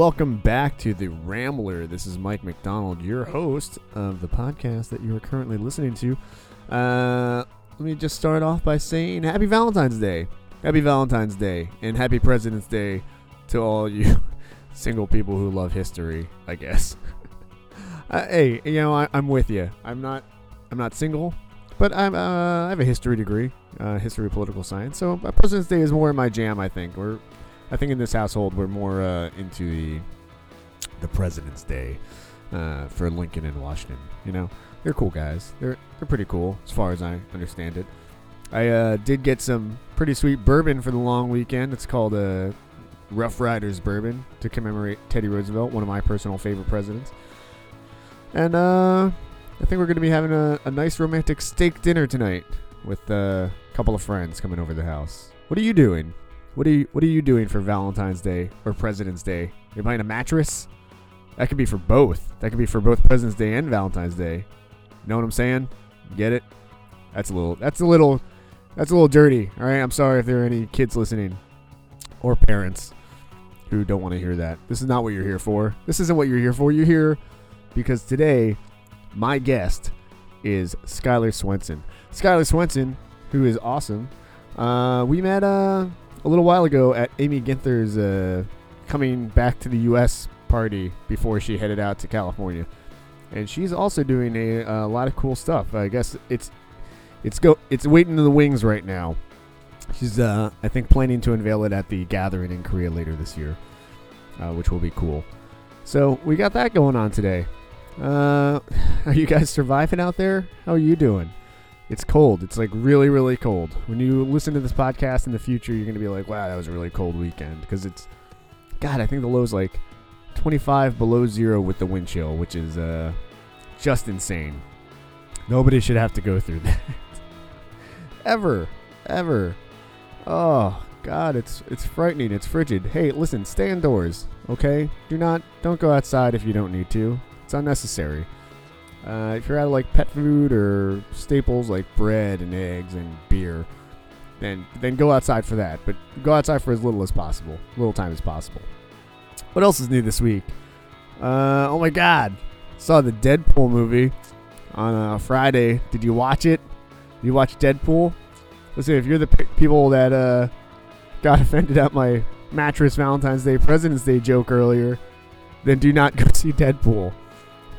welcome back to the Rambler. This is Mike McDonald, your host of the podcast that you are currently listening to. Uh, let me just start off by saying Happy Valentine's Day. Happy Valentine's Day and Happy President's Day to all you single people who love history, I guess. uh, hey, you know, I, I'm with you. I'm not I'm not single, but I'm uh, I have a history degree, uh, history political science. So uh, President's Day is more in my jam. I think. We're, I think in this household we're more uh, into the the President's Day uh, for Lincoln and Washington. You know, they're cool guys. They're they're pretty cool as far as I understand it. I uh, did get some pretty sweet bourbon for the long weekend. It's called a Rough Riders bourbon to commemorate Teddy Roosevelt, one of my personal favorite presidents. And uh, I think we're going to be having a, a nice romantic steak dinner tonight with uh, a couple of friends coming over the house. What are you doing? What are you What are you doing for Valentine's Day or President's Day? You're buying a mattress? That could be for both. That could be for both President's Day and Valentine's Day. You know what I'm saying? Get it? That's a little. That's a little. That's a little dirty. All right. I'm sorry if there are any kids listening or parents who don't want to hear that. This is not what you're here for. This isn't what you're here for. You're here because today my guest is Skylar Swenson. Skylar Swenson, who is awesome. Uh, we met uh, a little while ago at Amy Ginther's uh, coming back to the U.S. party before she headed out to California, and she's also doing a, a lot of cool stuff. I guess it's it's go it's waiting in the wings right now. She's uh, I think planning to unveil it at the gathering in Korea later this year, uh, which will be cool. So we got that going on today. Uh, are you guys surviving out there? How are you doing? It's cold. It's like really, really cold. When you listen to this podcast in the future, you're gonna be like, "Wow, that was a really cold weekend." Because it's, God, I think the low's like 25 below zero with the wind chill, which is uh, just insane. Nobody should have to go through that ever, ever. Oh God, it's it's frightening. It's frigid. Hey, listen, stay indoors, okay? Do not don't go outside if you don't need to. It's unnecessary. Uh, if you're out of like pet food or staples like bread and eggs and beer, then then go outside for that. But go outside for as little as possible, little time as possible. What else is new this week? Uh, oh my God, saw the Deadpool movie on uh, Friday. Did you watch it? Did you watch Deadpool? Listen, if you're the p- people that uh, got offended at my mattress Valentine's Day President's Day joke earlier, then do not go see Deadpool.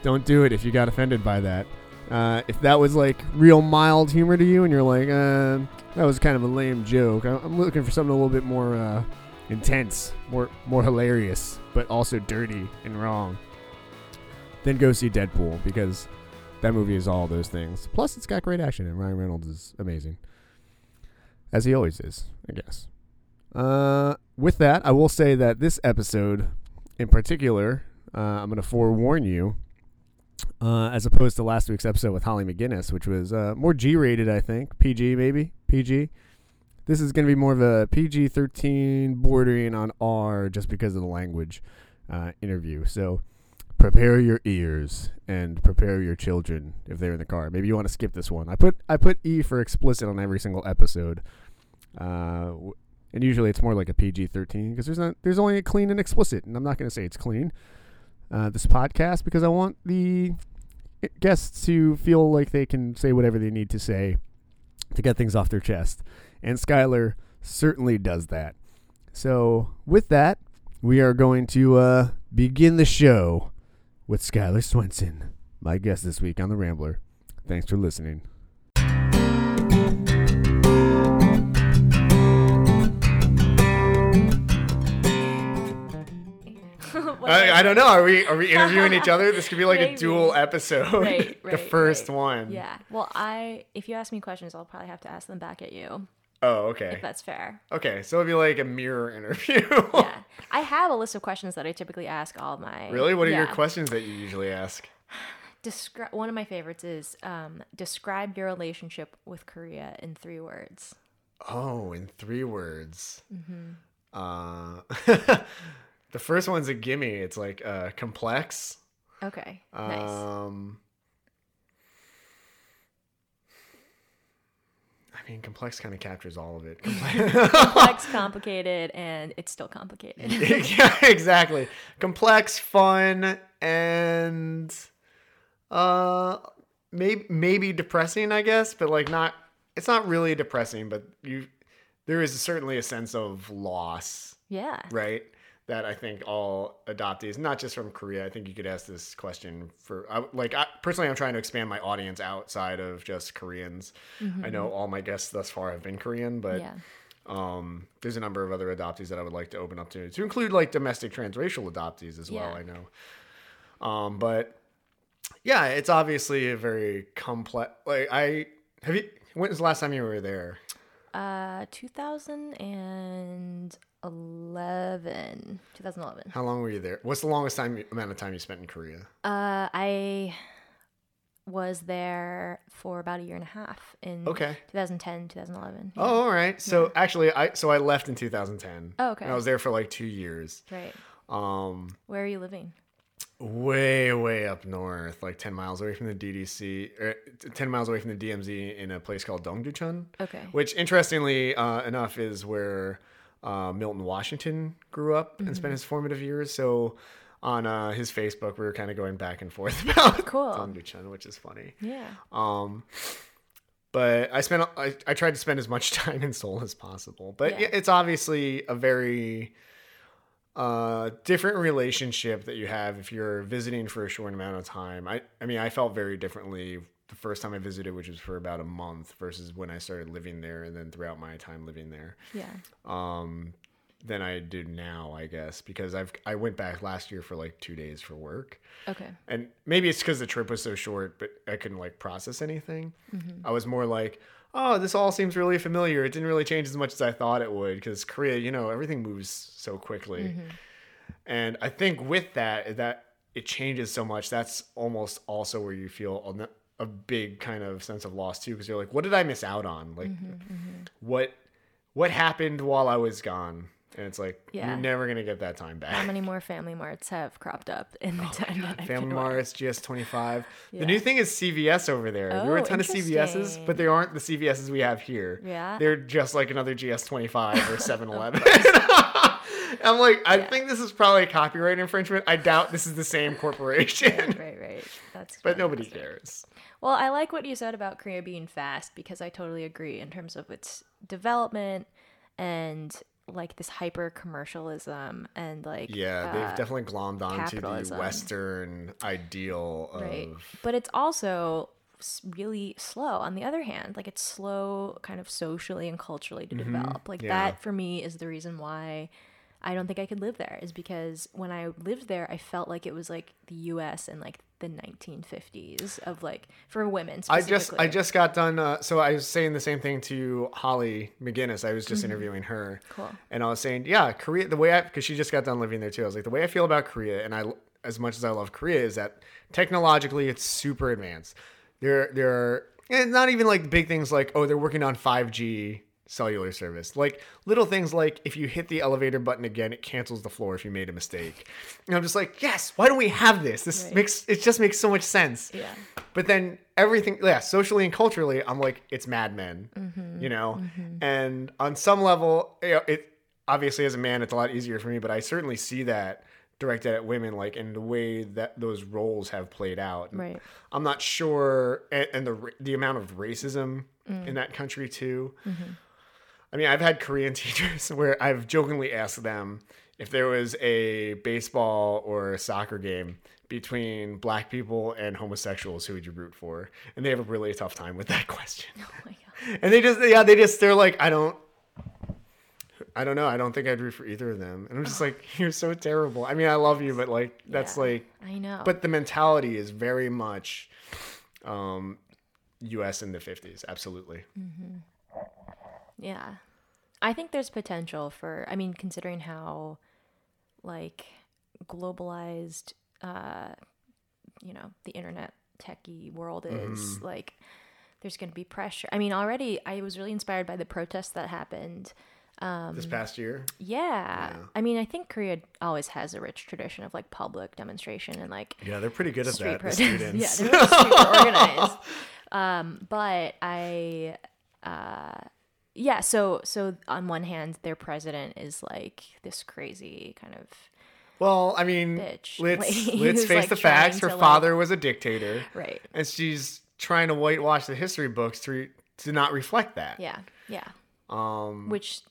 Don't do it if you got offended by that. Uh, if that was like real mild humor to you and you're like, uh, that was kind of a lame joke, I'm looking for something a little bit more uh, intense, more more hilarious, but also dirty and wrong. Then go see Deadpool because that movie is all those things. Plus, it's got great action and Ryan Reynolds is amazing, as he always is, I guess. Uh, with that, I will say that this episode, in particular, uh, I'm going to forewarn you, uh, as opposed to last week's episode with Hollee McGinnis, which was uh, more G-rated, I think, PG maybe, PG. This is going to be more of a PG-13, bordering on R, just because of the language uh, interview. So prepare your ears and prepare your children if they're in the car. Maybe you want to skip this one. I put I put E for explicit on every single episode. Uh, and usually it's more like a PG-13 because there's there's only a clean and explicit, and I'm not going to say it's clean. Uh, this podcast because I want the guests to feel like they can say whatever they need to say to get things off their chest, and Skylar certainly does that. So with that, we are going to uh, begin the show with Skylar Swenson, my guest this week on the Rambler. Thanks for listening. I, I don't know. Are we are we interviewing each other? This could be like a dual episode. Right, the first right. one. Yeah. Well, I if you ask me questions, I'll probably have to ask them back at you Oh, okay. if that's fair. Okay, so it'll be like a mirror interview. yeah. I have a list of questions that I typically ask all my. Really? What are your questions that you usually ask? Descri- one of my favorites is um, describe your relationship with Korea in three words. Oh, in three words. Mm-hmm. Uh, the first one's a gimme. It's like uh, complex. Okay. Nice. Um, I mean, complex kind of captures all of it. Complex- complicated, and it's still complicated. yeah, exactly. complex, fun, and uh, maybe maybe depressing, I guess, but like not. It's not really depressing, but you there is certainly a sense of loss, Yeah. right? That I think all adoptees, not just from Korea, I think you could ask this question for I, like I, personally, I'm trying to expand my audience outside of just Koreans. I know all my guests thus far have been Korean, but Yeah. um, there's a number of other adoptees that I would like to open up to, to include like domestic transracial adoptees as well. Yeah. I know, um, but yeah, it's obviously a very complex. Like I have you. When was the last time you were there? Uh, 2011. 2011. How long were you there? What's the longest time amount of time you spent in Korea? Uh, I was there for about a year and a half in Okay. 2010, 2011. Yeah. Oh, all right. So actually, I so I left in 2010. Oh, okay. And I was there for like two years. Right. Um, Where are you living? Way way up north, like 10 miles away from the DDC, er, 10 miles away from the DMZ, in a place called Dongducheon. Okay. which interestingly uh, enough is where uh, Milton Washington grew up and Mm-hmm. spent his formative years. So on uh, his Facebook, we were kind of going back and forth about Cool. Dongducheon, which is funny. Yeah. Um, but I spent I, I tried to spend as much time in Seoul as possible. But yeah, it's obviously a very uh different relationship that you have if you're visiting for a short amount of time. I I mean I felt very differently the first time I visited, which was for about a month, versus when I started living there and then throughout my time living there. Yeah. Um than I do now, I guess, because I've I went back last year for like two days for work Okay. and maybe it's because the trip was so short, but I couldn't like process anything. I was more like, oh, this all seems really familiar. It didn't really change as much as I thought it would because Korea, you know, everything moves so quickly. Mm-hmm. And I think with that, that it changes so much. That's almost also where you feel a, a big kind of sense of loss too, because you're like, what did I miss out on? Like, mm-hmm, mm-hmm. what what happened while I was gone? And it's like Yeah. you're never gonna get that time back. How many more family marts have cropped up in the time that I've Family? Marts, GS25. Yeah. The new thing is CVS over there. Oh, there were a Oh, ton of CVSs, but they aren't the CVSs we have here. Yeah. They're just like another GS25 or 7 Eleven. I'm like, I Yeah. think this is probably a copyright infringement. I doubt this is the same corporation, Right, right, right. That's but nobody cares. Well, I like what you said about Korea being fast because I totally agree in terms of its development and like this hyper commercialism and like Yeah, they've uh, definitely glommed onto the. Western ideal of. right. But it's also really slow. On the other hand, like it's slow, kind of socially and culturally to develop. Like Mm-hmm. Yeah. that for me is the reason why. I don't think I could live there is because when I lived there, I felt like it was like the U.S. in like the 1950s of like for women. I just I just got done. Uh, so I was saying the same thing to Hollee McGinnis. I was just interviewing her, Mm-hmm. Cool. and I was saying, yeah, Korea. The way I because she just got done living there too. I was like, the way I feel about Korea, and I as much as I love Korea, is that technologically it's super advanced. There there are and not even like big things like oh they're working on five G cellular service like little things like if you hit the elevator button again it cancels the floor if you made a mistake and i'm just like yes why don't we have this this Right. makes it just makes so much sense Yeah. but then everything, yeah, socially and culturally, I'm like, it's Mad Men, mm-hmm. you know? Mm-hmm. And on some level, you know, it obviously as a man, it's a lot easier for me, but I certainly see that directed at women, like in the way that those roles have played out. Right. I'm not sure, and, and the the amount of racism in mm. that country too. Mm-hmm. I mean, I've had Korean teachers where I've jokingly asked them if there was a baseball or a soccer game between black people and homosexuals, who would you root for? And they have a really tough time with that question. Oh my god. And they just, yeah, they just, they're like, I don't, I don't know. I don't think I'd root for either of them. And I'm just like, you're so terrible. I mean, I love you, but like, that's Yeah. like, I know. but the mentality is very much um, U.S. in the 50s. Absolutely. Yeah. I think there's potential for I mean considering how like globalized uh you know, the internet techie world is Mm-hmm. like there's going to be pressure. I mean, already I was really inspired by the protests that happened. Um, this past year. Yeah. Yeah. I mean, I think Korea always has a rich tradition of like public demonstration and like Yeah, they're pretty good at that. The protests. yeah, they're really super organized. Um, but I, uh, yeah. So so on one hand, their president is like this crazy kind of Well, I mean, Bitch. let's Like, let's face like, the facts. Her to, like- father was a dictator, right. and she's trying to whitewash the history books to to not reflect that. Yeah. Yeah. Um, Which.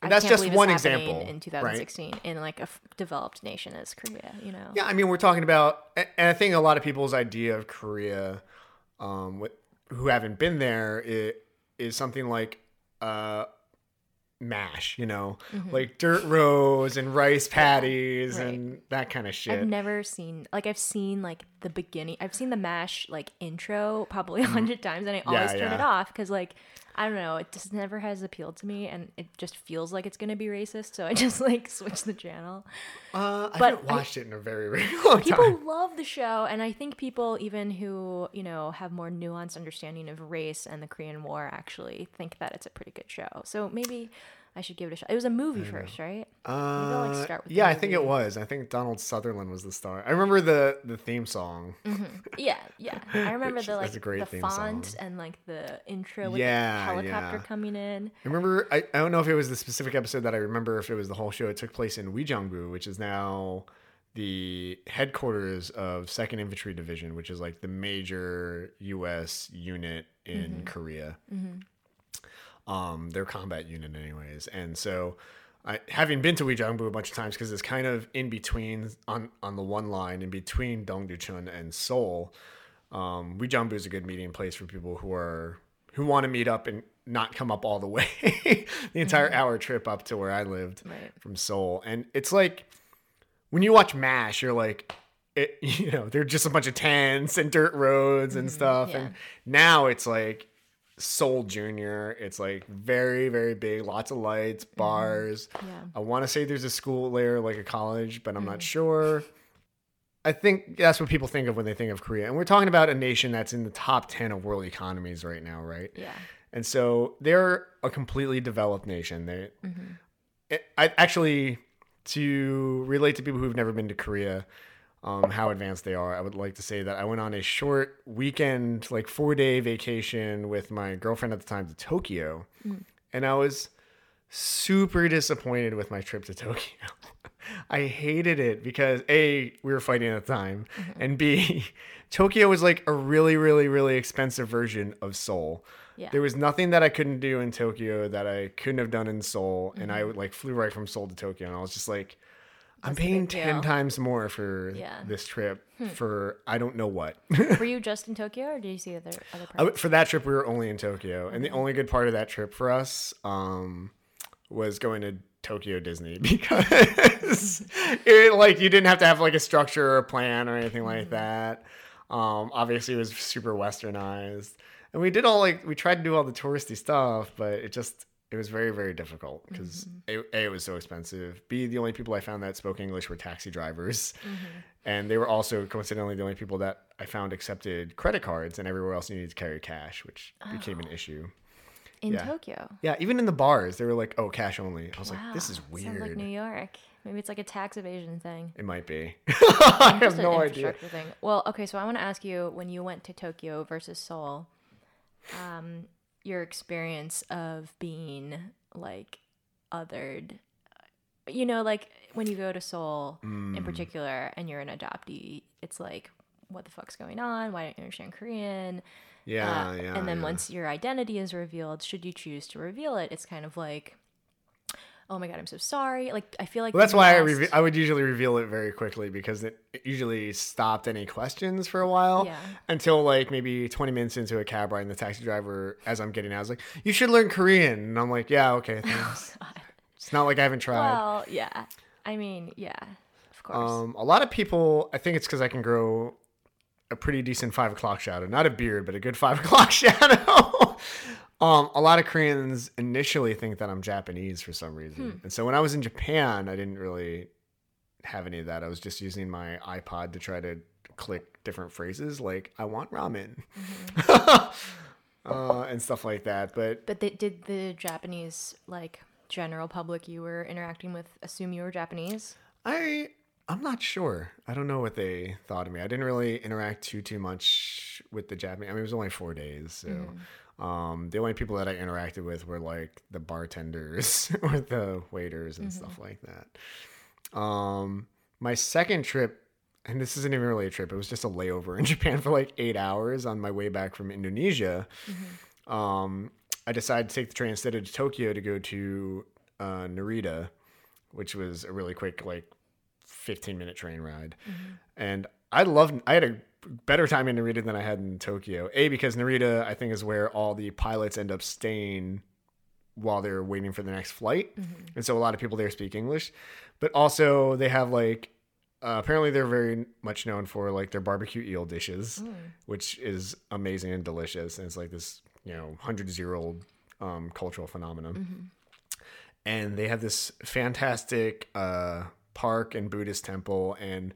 That's just one example, in right? 2016 in like a f- developed nation as Korea. You know. Yeah, I mean, we're talking about, and I think a lot of people's idea of Korea, um, who haven't been there, is, is something like uh, MASH, you know, like dirt roads and rice patties Mm-hmm. right. and that kind of shit. I've never seen like I've seen like the beginning. I've seen the MASH like intro probably a hundred times, and I always turn it Mm. off because like I don't know, it just never has appealed to me, and it just feels like it's gonna be racist. So I just like switch the channel. uh, I but haven't I- watched it in a very, very long People time. love the show, and I think people even who you know have more nuanced understanding of race and the Korean War actually think that it's a pretty good show. So maybe I should give it a shot. It was a movie first, right? I'll, like, Uh, start with the yeah, I think it was. I think Donald Sutherland was the star. I remember the the theme song. Mm-hmm. Yeah, yeah. I remember Which the like the font song. and like the intro with Yeah, the helicopter yeah. coming in. I remember. I, I don't know if it was the specific episode that I remember. If it was the whole show, it took place in Uijeongbu, which is now the headquarters of Second Infantry Division, which is like the major U.S. unit in mm-hmm. Korea. Mm-hmm. Um, their combat unit, anyways. And so, I having been to Uijeongbu a bunch of times because it's kind of in between on on the one line in between Dongducheon and Seoul. Um, is a good meeting place for people who are who want to meet up and not come up all the way the entire hour trip up to where I lived Right. from Seoul. And it's like when you watch MASH, you're like, it, you know, they're just a bunch of tents and dirt roads and stuff. yeah. And now it's like Seoul Junior. It's like very, very big, lots of lights, mm-hmm. bars. Yeah. I want to say there's a school there, like a college, but I'm not mm-hmm. sure. I think that's what people think of when they think of Korea. And we're talking about a nation that's in the top 10 of world economies right now, right? Yeah. And so they're a completely developed nation. They, it, I actually, to relate to people who've never been to Korea, um, how advanced they are, I would like to say that I went on a short weekend, like four day vacation with my girlfriend at the time to Tokyo. Mm. And I was super disappointed with my trip to Tokyo. I hated it because A, we were fighting at the time, mm-hmm. and B, Tokyo was like a really, really, really expensive version of Seoul. Yeah. There was nothing that I couldn't do in Tokyo that I couldn't have done in Seoul, and I mm-hmm. would like flew right from Seoul to Tokyo, and I was just like, I'm paying ten deal? times more for Yeah. this trip for I don't know what. Were you just in Tokyo or did you see other other I parts? for that trip, we were only in Tokyo, and the only good part of that trip for us um, was going to Tokyo Disney because it like you didn't have to have like a structure or a plan or anything like that. Um, obviously, it was super westernized, and we did all like we tried to do all the touristy stuff, but it just it was very very difficult because a, a it was so expensive. B the only people I found that spoke English were taxi drivers, and they were also coincidentally the only people that I found accepted credit cards, and everywhere else you needed to carry cash, which became an issue. in yeah. Tokyo. Yeah, even in the bars, they were like, "Oh, cash only." I was Wow. like, "This is weird Sounds weird." like New York. Maybe it's like a tax evasion thing. it might be. I have no idea. thing. Well, okay, so I want to ask you when you went to Tokyo versus Seoul, um, your experience of being like othered. You know, like when you go to Seoul Mm. in particular and you're an adoptee, it's like, what the fuck's going on? Why don't you understand Korean? Yeah, Uh, yeah. and then yeah. once your identity is revealed, should you choose to reveal it, it's kind of like, oh my god, I'm so sorry. Like I feel like Well, that's why I, reve- I would usually reveal it very quickly because it, it usually stopped any questions for a while Yeah. until like maybe 20 minutes into a cab ride and the taxi driver as I'm getting out was like you should learn Korean and I'm like yeah okay thanks it's not like I haven't tried Well, yeah. I mean, yeah, of course. um, a lot of people I think it's because I can grow a pretty decent five o'clock shadow not a beard but a good five o'clock shadow um, a lot of Koreans initially think that I'm Japanese for some reason and so when I was in Japan I didn't really have any of that. I was just using my iPod to try to click different phrases like "I want ramen" uh, and stuff like that. But but they, did the Japanese like general public you were interacting with assume you were Japanese? I I'm not sure. I don't know what they thought of me. I didn't really interact too too much with the Japanese. I mean, it was only four days, so. Um, the only people that I interacted with were like the bartenders or the waiters and stuff like that. Um, my second trip, and this isn't even really a trip, it was just a layover in Japan for like eight hours on my way back from Indonesia. Um, I decided to take the train instead of to Tokyo to go to uh, Narita, which was a really quick, like 15 minute train ride. And I loved, I had a better time in Narita than I had in Tokyo. A, because Narita, I think, is where all the pilots end up staying while they're waiting for the next flight. And so a lot of people there speak English. But also, they have like, uh, apparently, they're very much known for like their barbecue eel dishes, which is amazing and delicious. And it's like this, you know, hundreds year old um, cultural phenomenon. And they have this fantastic uh, park and Buddhist temple and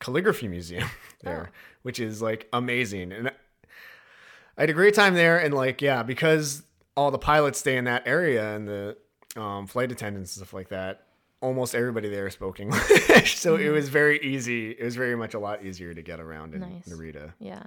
calligraphy museum there, which is like amazing. And I had a great time there. And like, yeah, because all the pilots stay in that area and the um, flight attendants and stuff like that, almost everybody there spoke English. so it was very easy. It was very much a lot easier to get around in Nice. Narita. Yeah.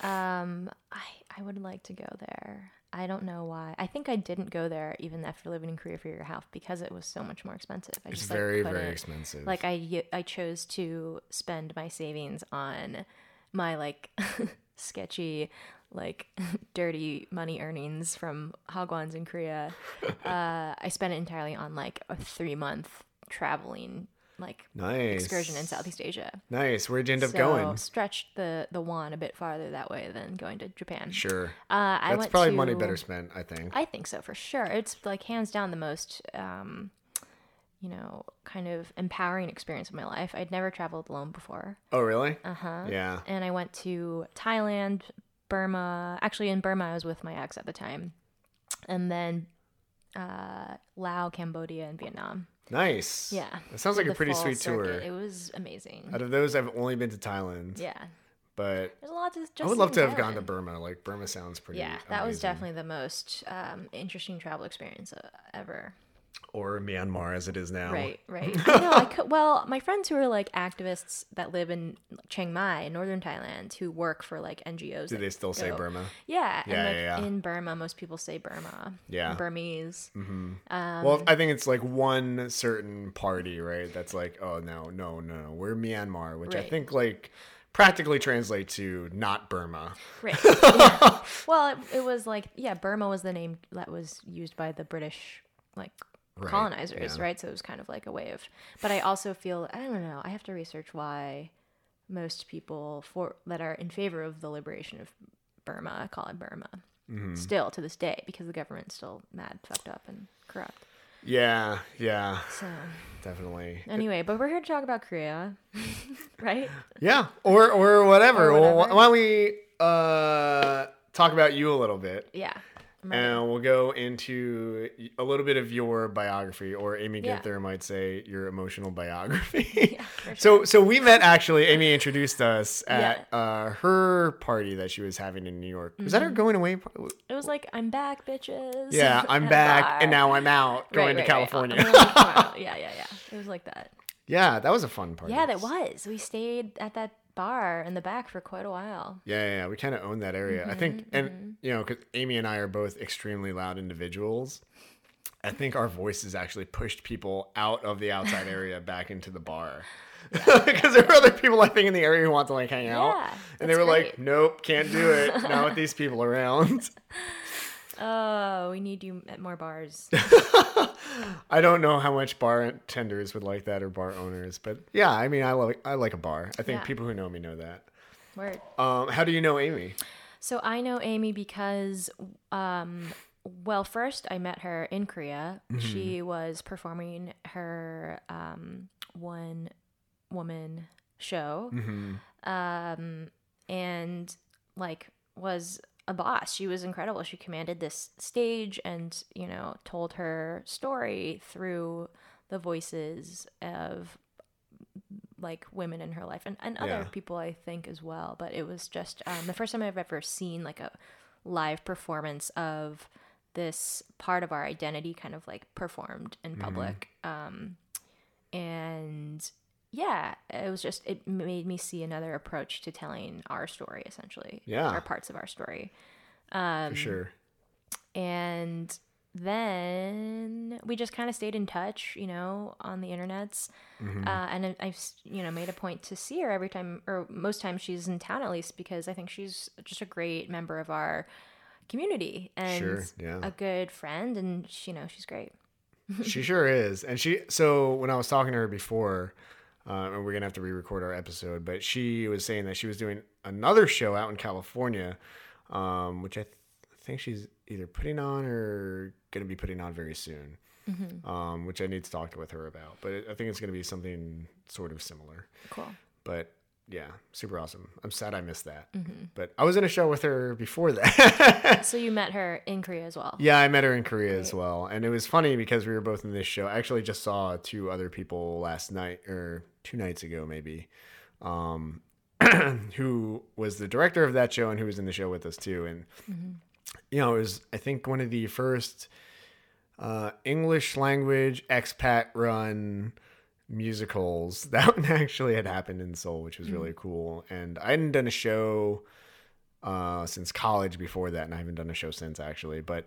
Um, I I would like to go there. I don't know why. I think I didn't go there even after living in Korea for your year half because it was so much more expensive. I It's just, like, very, very expensive. Like I I chose to spend my savings on my like sketchy like dirty money earnings from hagwons in Korea. uh, I spent it entirely on like a 3 month traveling like nice. excursion in Southeast Asia. Nice. Where'd you end up so going? stretched the the won a bit farther that way than going to Japan. Sure. Uh, I That's probably to, money better spent, I think. I think so for sure. It's like hands down the most, um, you know, kind of empowering experience of my life. I'd never traveled alone before. oh, really? Uh huh. Yeah. And I went to Thailand, Burma. Actually, in Burma, I was with my ex at the time, and then uh, Laos, Cambodia, and Vietnam. Nice. Yeah. That sounds like a pretty sweet circuit. tour. It was amazing. Out of those, I've only been to Thailand. Yeah. But There's a lot to just. I would love to have gone to Burma. Like, Burma sounds pretty Yeah, that was definitely the most um, interesting travel experience uh, ever. Or Myanmar, as it is now. Right, right. I know. I could. Well, my friends who are like activists that live in Chiang Mai, northern Thailand, who work for like NGOs. Do they still say Burma? Yeah, Yeah, and like yeah, yeah. in Burma, most people say Burma. Yeah. Burmese. Um, well, I think it's like one certain party, right? That's like, oh no, no, no, no, we're Myanmar, which I think like practically translate to not Burma. Right. yeah. Well, it, it was like yeah, Burma was the name that was used by the British like Right, colonizers, yeah. right? So it was kind of like a way of. But I also feel I don't know. I have to research why most people for that are in favor of the liberation of Burma call it Burma. Mm-hmm. Still to this day, because the government's still mad, fucked up, and corrupt. Yeah, yeah, So definitely. anyway, but we're here to talk about Korea, right? Yeah, or or whatever. Or Well, why don't we uh, talk about you a little bit? Yeah. And we'll go into a little bit of your biography, or Amy Yeah. Ginther might say your emotional biography. Yeah, for So, so we met actually. Amy introduced us at uh, her party that she was having in New York. Was that Mm-hmm. her going away? It was like, I'm back, bitches. Yeah, I'm back, and now I'm out going Right, to right, right. California. I'm gonna leave tomorrow. yeah, yeah, yeah. It was like that. yeah, that was a fun party. Yeah, that was. We stayed at that bar in the back for quite a while. Yeah, yeah, yeah. we kind of own that area. I think, Mm-hmm, and you know, because Amy and I are both extremely loud individuals. I think our voices actually pushed people out of the outside area back into the bar. Because there were other people, I think, in the area who want to like hang out, Yeah, and they were that's like, "Nope, can't do it. Not with these people around." Oh, we need you at more bars. I don't know how much bartenders would like that or bar owners, but yeah, I mean, I like I like a bar. I think Yeah. people who know me know that. Word. Um, how do you know Amy? So I know Amy because, um, well, first I met her in Korea. She was performing her um, one woman show, um, and like was a boss. She was incredible. She commanded this stage and you know told her story through the voices of like women in her life and, and other Yeah. people I think as well. But it was just um, the first time I've ever seen like a live performance of this part of our identity kind of like performed in public. Um, and yeah, it was just it made me see another approach to telling our story essentially. Yeah. Or parts of our story. For sure. And then we just kind of stayed in touch, you know, on the internets. Mm-hmm. Uh, and I- I've, you know, made a point to see her every time, or most times she's in town at least, because I think she's just a great member of our community and Sure, yeah. a good friend. And, she, you know, she's great. she sure is. And she, so when I was talking to her before, uh, and we're gonna have to re-record our episode, but she was saying that she was doing another show out in California, um, which I th- think she's either putting on or gonna be putting on very soon. Um, which I need to talk with her about, but I think it's gonna be something sort of similar. Cool. But yeah, super awesome. I'm sad I missed that, Mm-hmm. but I was in a show with her before that. So you met her in Korea as well. Yeah, I met her in Korea as well. And it was funny because we were both in this show. I actually just saw two other people last night or two nights ago maybe. Um who was the director of that show and who was in the show with us too. And you know, it was I think one of the first uh English language expat run musicals that one actually had happened in Seoul, which was really cool. And I hadn't done a show uh, since college before that, and I haven't done a show since actually. But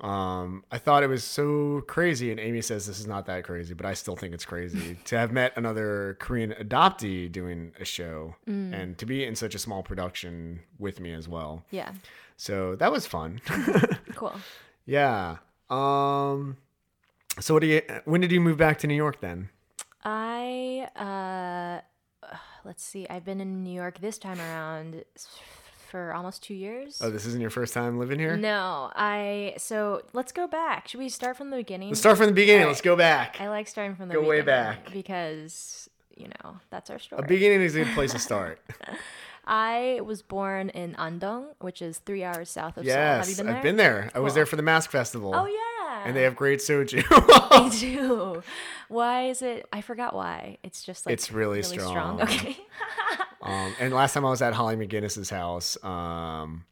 um, I thought it was so crazy, and Amy says this is not that crazy, but I still think it's crazy to have met another Korean adoptee doing a show and to be in such a small production with me as well. Yeah. So that was fun. Cool. yeah. Um. So what do you? When did you move back to New York then? I uh let's see. I've been in New York this time around for almost 2 years. Oh, this isn't your first time living here. No, I so let's go back. Should we start from the beginning? Let's start from the beginning. Alright. Let's go back. I like starting from the Go way beginning back. because you know, that's our story. A beginning is a good place to start. I was born in Andong, which is 3 hours south of Seoul. yes, Have you been there? I've been there. I was there for the Mask Festival. Oh yeah. And they have great soju. They do. Why is it? I forgot why. It's just like It's really strong. Okay. Um, and last time I was at Hollee McGinnis's house, um,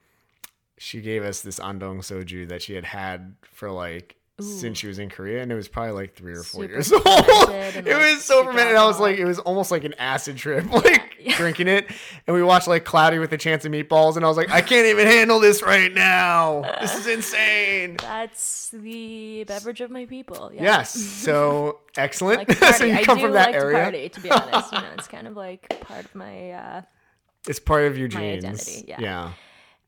she gave us this andong soju that she had had for like since she was in Korea, and it was probably like three or four Super years old. it like, was so fermented. I was like, it was almost like an acid trip, like drinking it. And we watched like Cloudy with a Chance of Meatballs, and I was like, I can't even handle this right now. This is insane. That's the beverage of my people. Yeah. Yes, so excellent. Like so you I come do from that like area. to party, to be honest. You know, it's kind of like part of my. Uh, It's part of your genes. identity, yeah.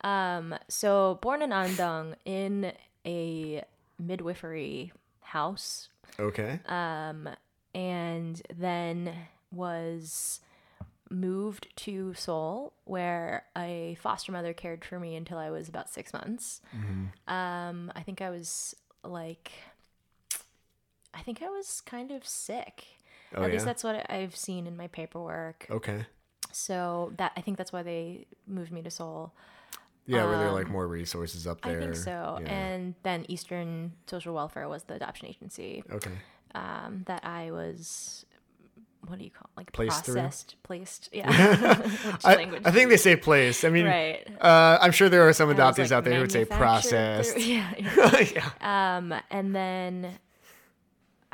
yeah. um. So born in Andong in a midwifery house, Okay. um, and then was moved to Seoul, where a foster mother cared for me until I was about six months. Um, I think I was like, I think I was kind of sick. Oh, At least that's what I've seen in my paperwork. Okay. So that I think that's why they moved me to Seoul. Yeah, were there like more resources up Um, I there? think so. Yeah. And then Eastern Social Welfare was the adoption agency okay. um, that I was. What do you call it? like Placed through? processed? Placed? Yeah. I, language I think they say place. I mean, right. uh, I'm sure there are some adoptees like, out there who would say processed. through- Yeah. yeah. yeah. Um, and then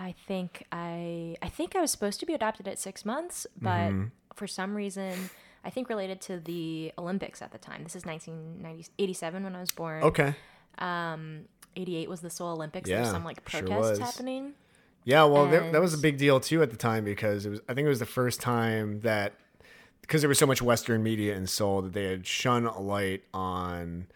I think I I think I was supposed to be adopted at six months, but Mm-hmm. for some reason, I think related to the Olympics at the time. This is 1987 when I was born. Okay. Um, 88 was the Seoul Olympics. Yeah, There's some like sure protests was. happening. Yeah, well, there, that was a big deal too at the time because it was. I think it was the first time that because there was so much Western media in Seoul that they had shone a light on.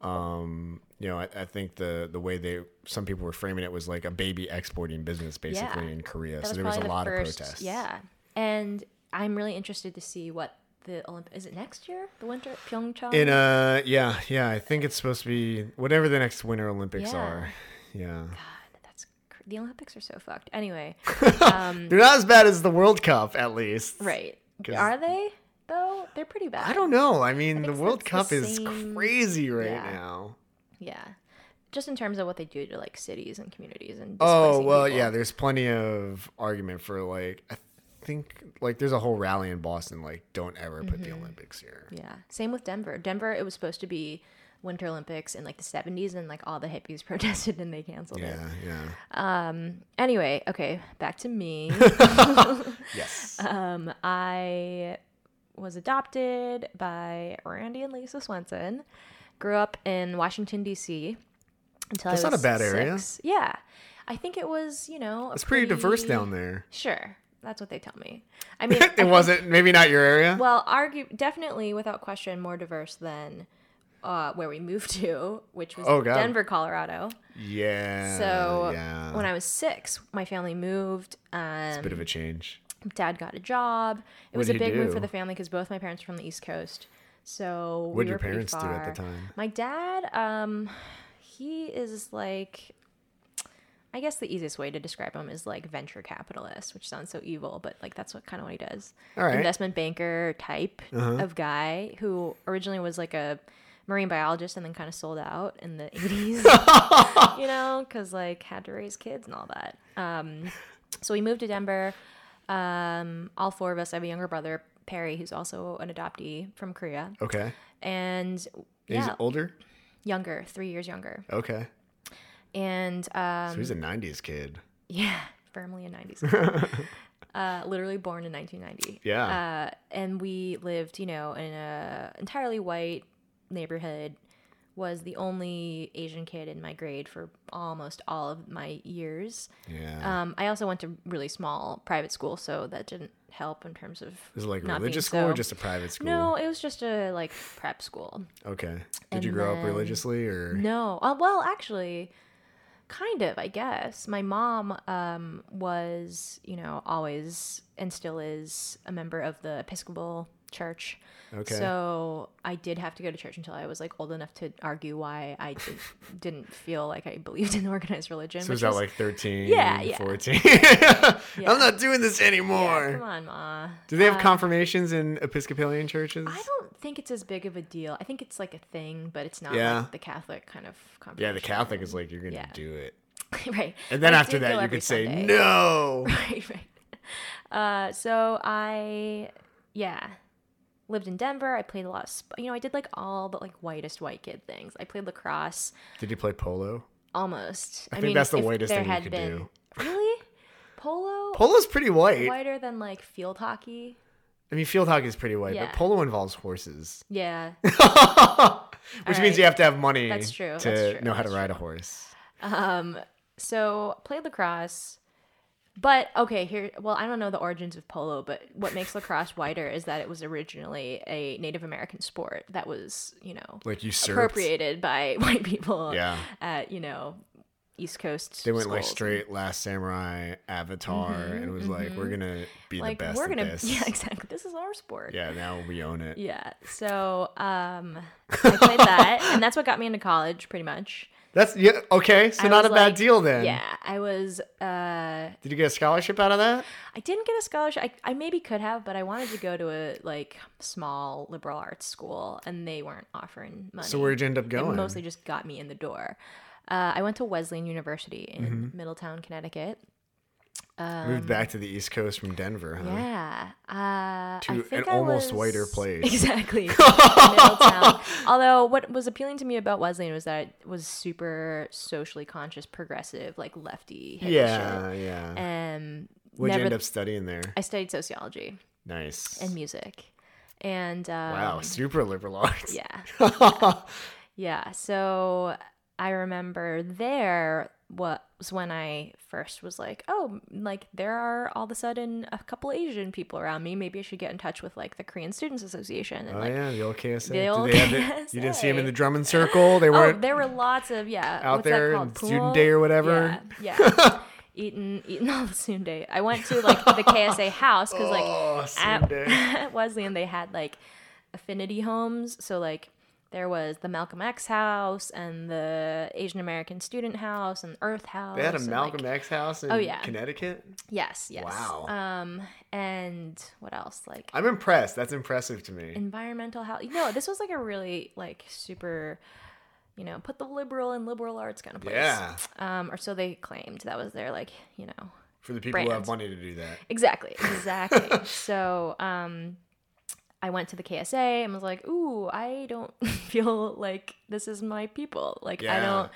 Um, you know, I, I think the the way they some people were framing it was like a baby exporting business basically Yeah. in Korea. That so was there was a the lot first, of protests. Yeah, and I'm really interested to see what the Olymp. Is it next year? The winter Pyeongchang. In uh, yeah, yeah, I think it's supposed to be whatever the next Winter Olympics Yeah. are. Yeah, God, that's cr- the Olympics are so fucked. Anyway, um, they're not as bad as the World Cup, at least. Right? Are they though? They're pretty bad. I don't know. I mean, think the World the Cup is crazy right yeah. now. Yeah. Just in terms of what they do to like cities and communities and Oh well, people. yeah. There's plenty of argument for like I think like there's a whole rally in Boston like don't ever put Mm-hmm. the Olympics here. Yeah. Same with Denver. Denver, it was supposed to be Winter Olympics in like the 70s and like all the hippies protested and they canceled it. Yeah, yeah. Um anyway, okay, back to me. Yes. um I was adopted by Randy and Lisa Swenson. Grew up in Washington D.C. until That's I not a was bad area. Yeah, I think it was you know It's pretty diverse down there. Sure, that's what they tell me. I mean, I it think- wasn't maybe not your area. Well, argue definitely without question more diverse than uh, where we moved to, which was Oh, Denver, Colorado. yeah. So yeah. when I was six, my family moved. Um, it's a bit of a change. dad got a job. It What was a big move for the family because both my parents are from the East Coast. So What we did your parents do at the time? My dad, um, he is like, I guess the easiest way to describe him is like venture capitalist, which sounds so evil, but like that's what kind of what he does. All right. Investment banker type Uh-huh. of guy who originally was like a marine biologist and then kind of sold out in the 80s, you know, because like had to raise kids and all that. Um, so we moved to Denver. Um, all four of us. I have a younger brother, Perry, who's also an adoptee from Korea, Okay. and He's yeah, older. younger, three years younger, Okay. and um, So he's a '90s kid. yeah, firmly a '90s. kid. uh, literally born in 1990. Yeah. Uh, and we lived, you know, in a entirely white neighborhood. Was the only Asian kid in my grade for almost all of my years. Yeah. Um, I also went to really small private school, so that didn't help in terms of. Is it like not religious school or just a private school? No, it was just a like prep school. Okay. Did And you grow up religiously or? No. Uh, well, actually, kind of, I guess. My mom um, was, you know, always and still is a member of the Episcopal Church. Okay. So I did have to go to church until I was like old enough to argue why I did, didn't feel like I believed in organized religion. So was that is- like 13, Yeah, yeah. 14? Yeah. I'm not doing this Yeah, anymore. come on, ma. Do they have Uh, confirmations in Episcopalian churches? I don't think it's as big of a deal. I think it's like a thing, but it's not Yeah. like the Catholic kind of confirmation. yeah, the. Catholic is like, you're going to Yeah. do it. right. And then I after that, you could say, Sunday. no. right, right. Uh, so I, yeah, lived in Denver. I played a lot of, sp- you know, I did like all the like whitest white kid things. I played lacrosse Did you play polo? almost. I think that's the whitest thing you could been, do. Really? Polo? Polo's pretty white. Whiter than like field hockey? I mean, field hockey is pretty white, Yeah. but polo involves horses. Yeah. Which means you have to have money That's true, to that's true, know how to that's ride a horse. Um, so played lacrosse. But okay, here. Well, I don't know the origins of polo, but what makes lacrosse whiter is that it was originally a Native American sport that was, you know, Like usurped. appropriated by white people Yeah. at you know East Coast. They went like straight Last Samurai, Avatar, and it was like, we're going to be Like the best we're gonna, yeah, exactly. This is our sport. Yeah, now we own it. Yeah. So um, I played that, and that's what got me into college, pretty much. That's yeah, okay. So I not a was bad deal then. Yeah, I was. Uh, Did you get a scholarship out of that? I didn't get a scholarship. I, I maybe could have, but I wanted to go to a like small liberal arts school, and they weren't offering money. So where'd you end up It going? mostly just got me in the door. Uh, I went to Wesleyan University in Mm-hmm. Middletown, Connecticut. Moved back to the East Coast from Denver, huh? Um, Yeah, uh, To I an I almost was- whiter place. Exactly, Middletown. Although what was appealing to me about Wesleyan was that it was super socially conscious, progressive, like lefty. Yeah, shit. yeah. Um, What'd you never- end up studying there? I studied sociology Nice. and music, and um, wow, super liberal arts. yeah, yeah. So I remember there was when I first was like, oh, like there are all of a sudden a couple Asian people around me. Maybe I should get in touch with like the Korean Students Association and Oh like. yeah, the old KSA. The old they have the- you didn't see them in the Drummond Circle. They Oh, weren't there were lots of yeah. out what's there called? student day or whatever. Yeah, yeah. eating eating all the student day. I went to like the KSA house because like Oh, at, at Wesleyan they had like affinity homes. So like there was the Malcolm X house and the Asian American student house and Earth house. They had a Malcolm like, X house in Oh, yeah. Connecticut. Yes, yes. Wow. Um, and what else? Like I'm impressed. That's impressive to me. environmental health. know, this was like a really like super, you know, put the liberal and liberal arts kind of place. Yeah. Um, or so they claimed. That was their like, you know, For the people who have money to do that. exactly, exactly. so, um, I went to the KSA and was like, "Ooh, I don't feel like this is my people. Like, I don't,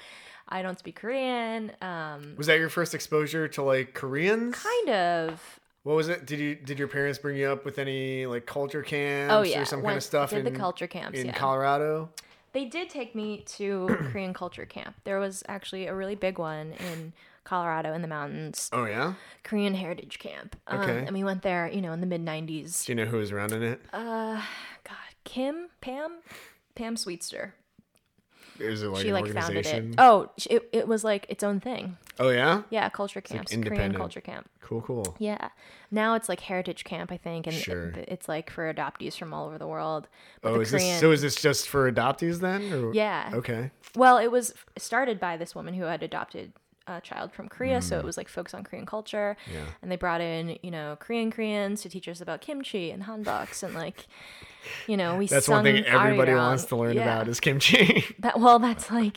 I don't speak Korean. Um, Was that your first exposure to like Koreans? kind of. What was it? Did you did your parents bring you up with any like culture camps Oh yeah, or some kind of stuff Did in the culture camps? in yeah. Colorado? They did take me to Korean culture camp. There was actually a really big one in Colorado in the mountains, Oh yeah. Korean Heritage Camp. Um, Okay. And we went there, you know, in the mid 90s. Do you know who was running it? Uh, God, Kim, Pam, Pam Sweetser. Is it like she an like founded it. Oh, it, it was like its own thing. Oh yeah. Yeah, culture like Korean culture camp. Cool, cool. Yeah. Now it's like heritage camp, I think, and Sure. it- it's like for adoptees from all over the world. But Oh, the is this so? Is this just for adoptees then? Or? yeah. Okay. Well, it was started by this woman who had adopted a child from Korea, Mm. so it was like focused on Korean culture. Yeah. And they brought in, you know, Korean Koreans to teach us about kimchi and hanboks and like, you know, we That's one thing everybody arirang. wants to learn Yeah. about is kimchi. That well, that's like,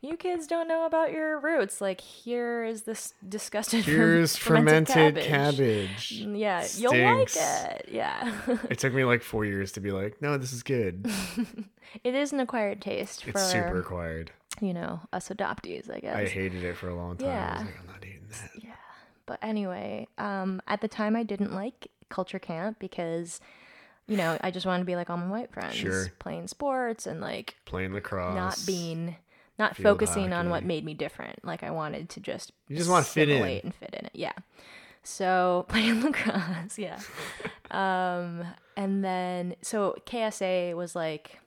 you kids don't know about your roots. Like, here is this disgusted ferm- Here's fermented cabbage. Yeah, you'll like it. Yeah, It took me like four years to be like, no, this is good. it is an acquired taste for It's super acquired. You know us adoptees, I guess. I hated it for a long time. I Yeah. was like, I'm not eating that. Yeah. But anyway, um, at the time I didn't like culture camp because, you know, I just wanted to be like all my white friends, Sure. playing sports and like Playing lacrosse. not being, not focusing on what made me different. Like I wanted to just You just wanna fit in. and fit in it. Yeah. So playing lacrosse, yeah. um, and then so KSA was like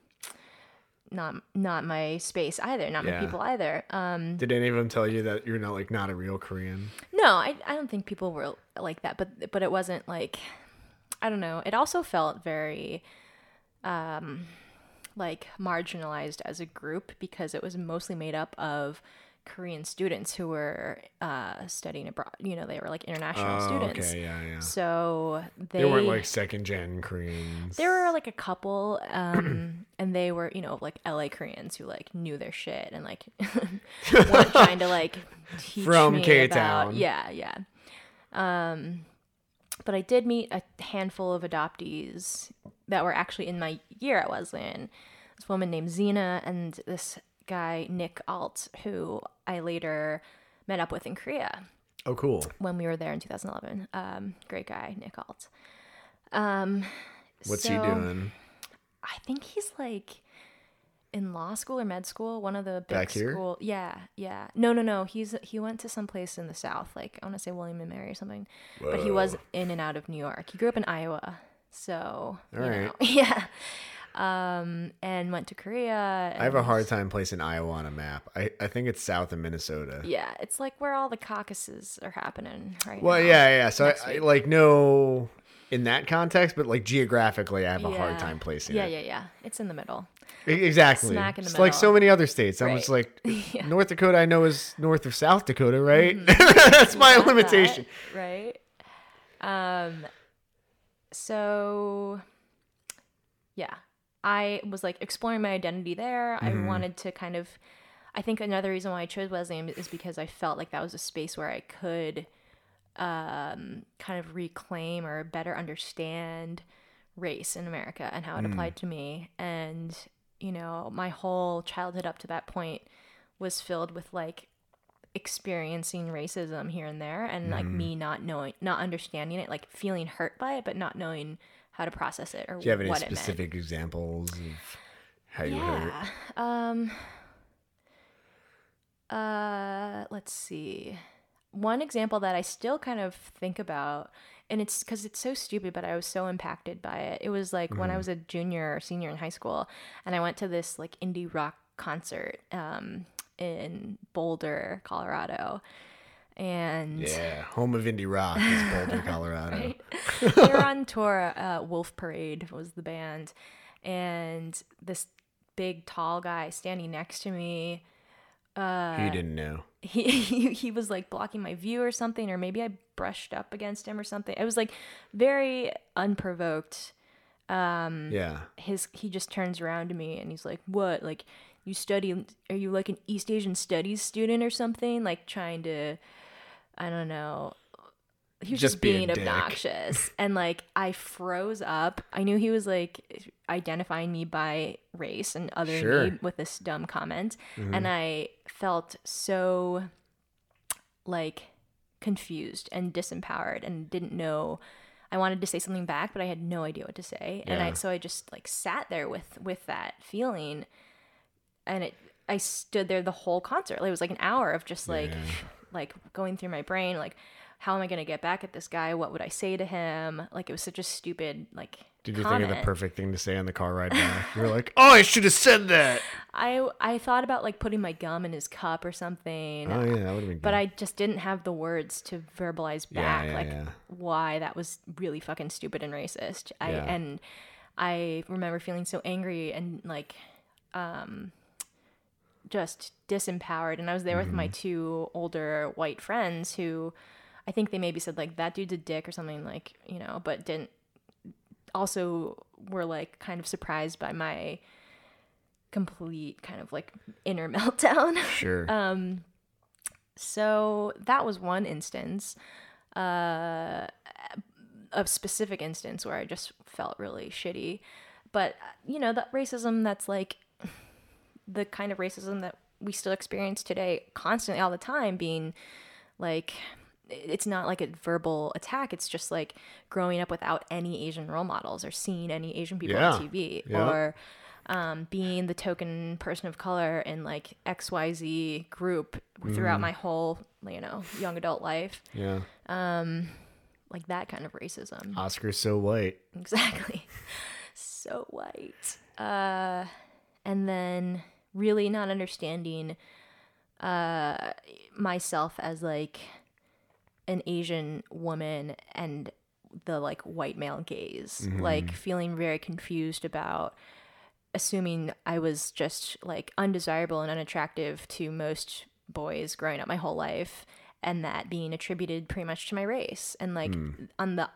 not not my space either, not Yeah. my people either. Um, Did any of them tell you that you're not like not a real Korean? No, I, I don't think people were like that, but but it wasn't like I don't know. It also felt very um like marginalized as a group because it was mostly made up of Korean students who were uh studying abroad. You know, they were like international Oh, students. okay, yeah, yeah. So they, They weren't like second gen Koreans. there were like a couple, um, and they were, you know, like LA Koreans who like knew their shit and like weren't trying to like teach From me K-Town. about yeah, yeah. Um, but I did meet a handful of adoptees that were actually in my year at Wesleyan. This woman named Zena and this guy Nick Alt, who I later met up with in Korea oh, cool. when we were there in 2011. Um, great guy, Nick Alt. Um, What's he doing? I think he's like in law school or med school, one of the big Back here? school. Yeah, yeah. No, no, no. He's he went to some place in the south, like I want to say William and Mary or something. But he was in and out of New York. He grew up in Iowa, so you All know, yeah. Um, and went to Korea. I have a hard time placing Iowa on a map. I, I think it's south of Minnesota. Yeah, it's like where all the caucuses are happening right Well, now. yeah, yeah. So I, I like no in that context, but like geographically, I have a hard time placing Yeah, it. yeah, yeah. It's in the middle. Exactly. Smack in the it's like so many other states. I'm just Right. like North Dakota. I know is north of South Dakota, right? That's my limitation. that, right? Um so yeah. I was like exploring my identity there. I wanted to kind of I think another reason why I chose Wesleyan is because I felt like that was a space where I could um kind of reclaim or better understand race in America and how it applied to me and you know, my whole childhood up to that point was filled with like experiencing racism here and there and like Mm-hmm. me not knowing not understanding it like feeling hurt by it but not knowing how to process it or Do you have any specific examples of how you meant hurt? yeah um uh let's see one example that i still kind of think about and it's because it's so stupid but i was so impacted by it it was like Mm-hmm. when i was a junior or senior in high school and i went to this like indie rock concert um in boulder colorado and Yeah, home of indie rock is Boulder, Colorado. right? they were on tour. Uh, Wolf Parade was the band, and this big tall guy standing next to me. Uh, you didn't know. He, he he was like blocking my view or something, or maybe I brushed up against him or something. It was like very unprovoked. Um, Yeah. his he just turns around to me and he's like, "What? Like, you study? Are you like an East Asian studies student or something? Like trying to, I don't know." He was Just just, be a being obnoxious, and like I froze up. I knew he was like identifying me by race and other Sure. me with this dumb comment, Mm-hmm. and I felt so like confused and disempowered and didn't know I wanted to say something back but I had no idea what to say and I so I just like sat there with with that feeling and it I stood there the whole concert. Like, it was like an hour of just like Yeah. Like going through my brain like how am I gonna get back at this guy? What would I say to him? Like it was such a stupid like. Did you comment. think of the perfect thing to say on the car ride back? You're like, oh, I should have said that. I I thought about like putting my gum in his cup or something. Oh yeah, that would have been. But good. I just didn't have the words to verbalize Yeah, back yeah, like yeah. why that was really fucking stupid and racist. I Yeah. and I remember feeling so angry and like um just disempowered and I was there with Mm-hmm. my two older white friends who I think they maybe said like that dude's a dick or something like, you know, but didn't also were like kind of surprised by my complete kind of like inner meltdown. sure. Um, so that was one instance, uh, a specific instance where I just felt really shitty. But you know, that racism that's like the kind of racism that we still experience today, constantly, all the time, being like it's not like a verbal attack. It's just like growing up without any Asian role models or seeing any Asian people Yeah. on TV Yeah. or um, being the token person of color in like XYZ group throughout my whole, you know, young adult life. yeah. Um like that kind of racism. Oscar's so white. Exactly. so white. Uh, and then really not understanding uh, myself as like an Asian woman and the like white male gaze. Like feeling very confused about assuming I was just like undesirable and unattractive to most boys growing up my whole life and that being attributed pretty much to my race. And like on the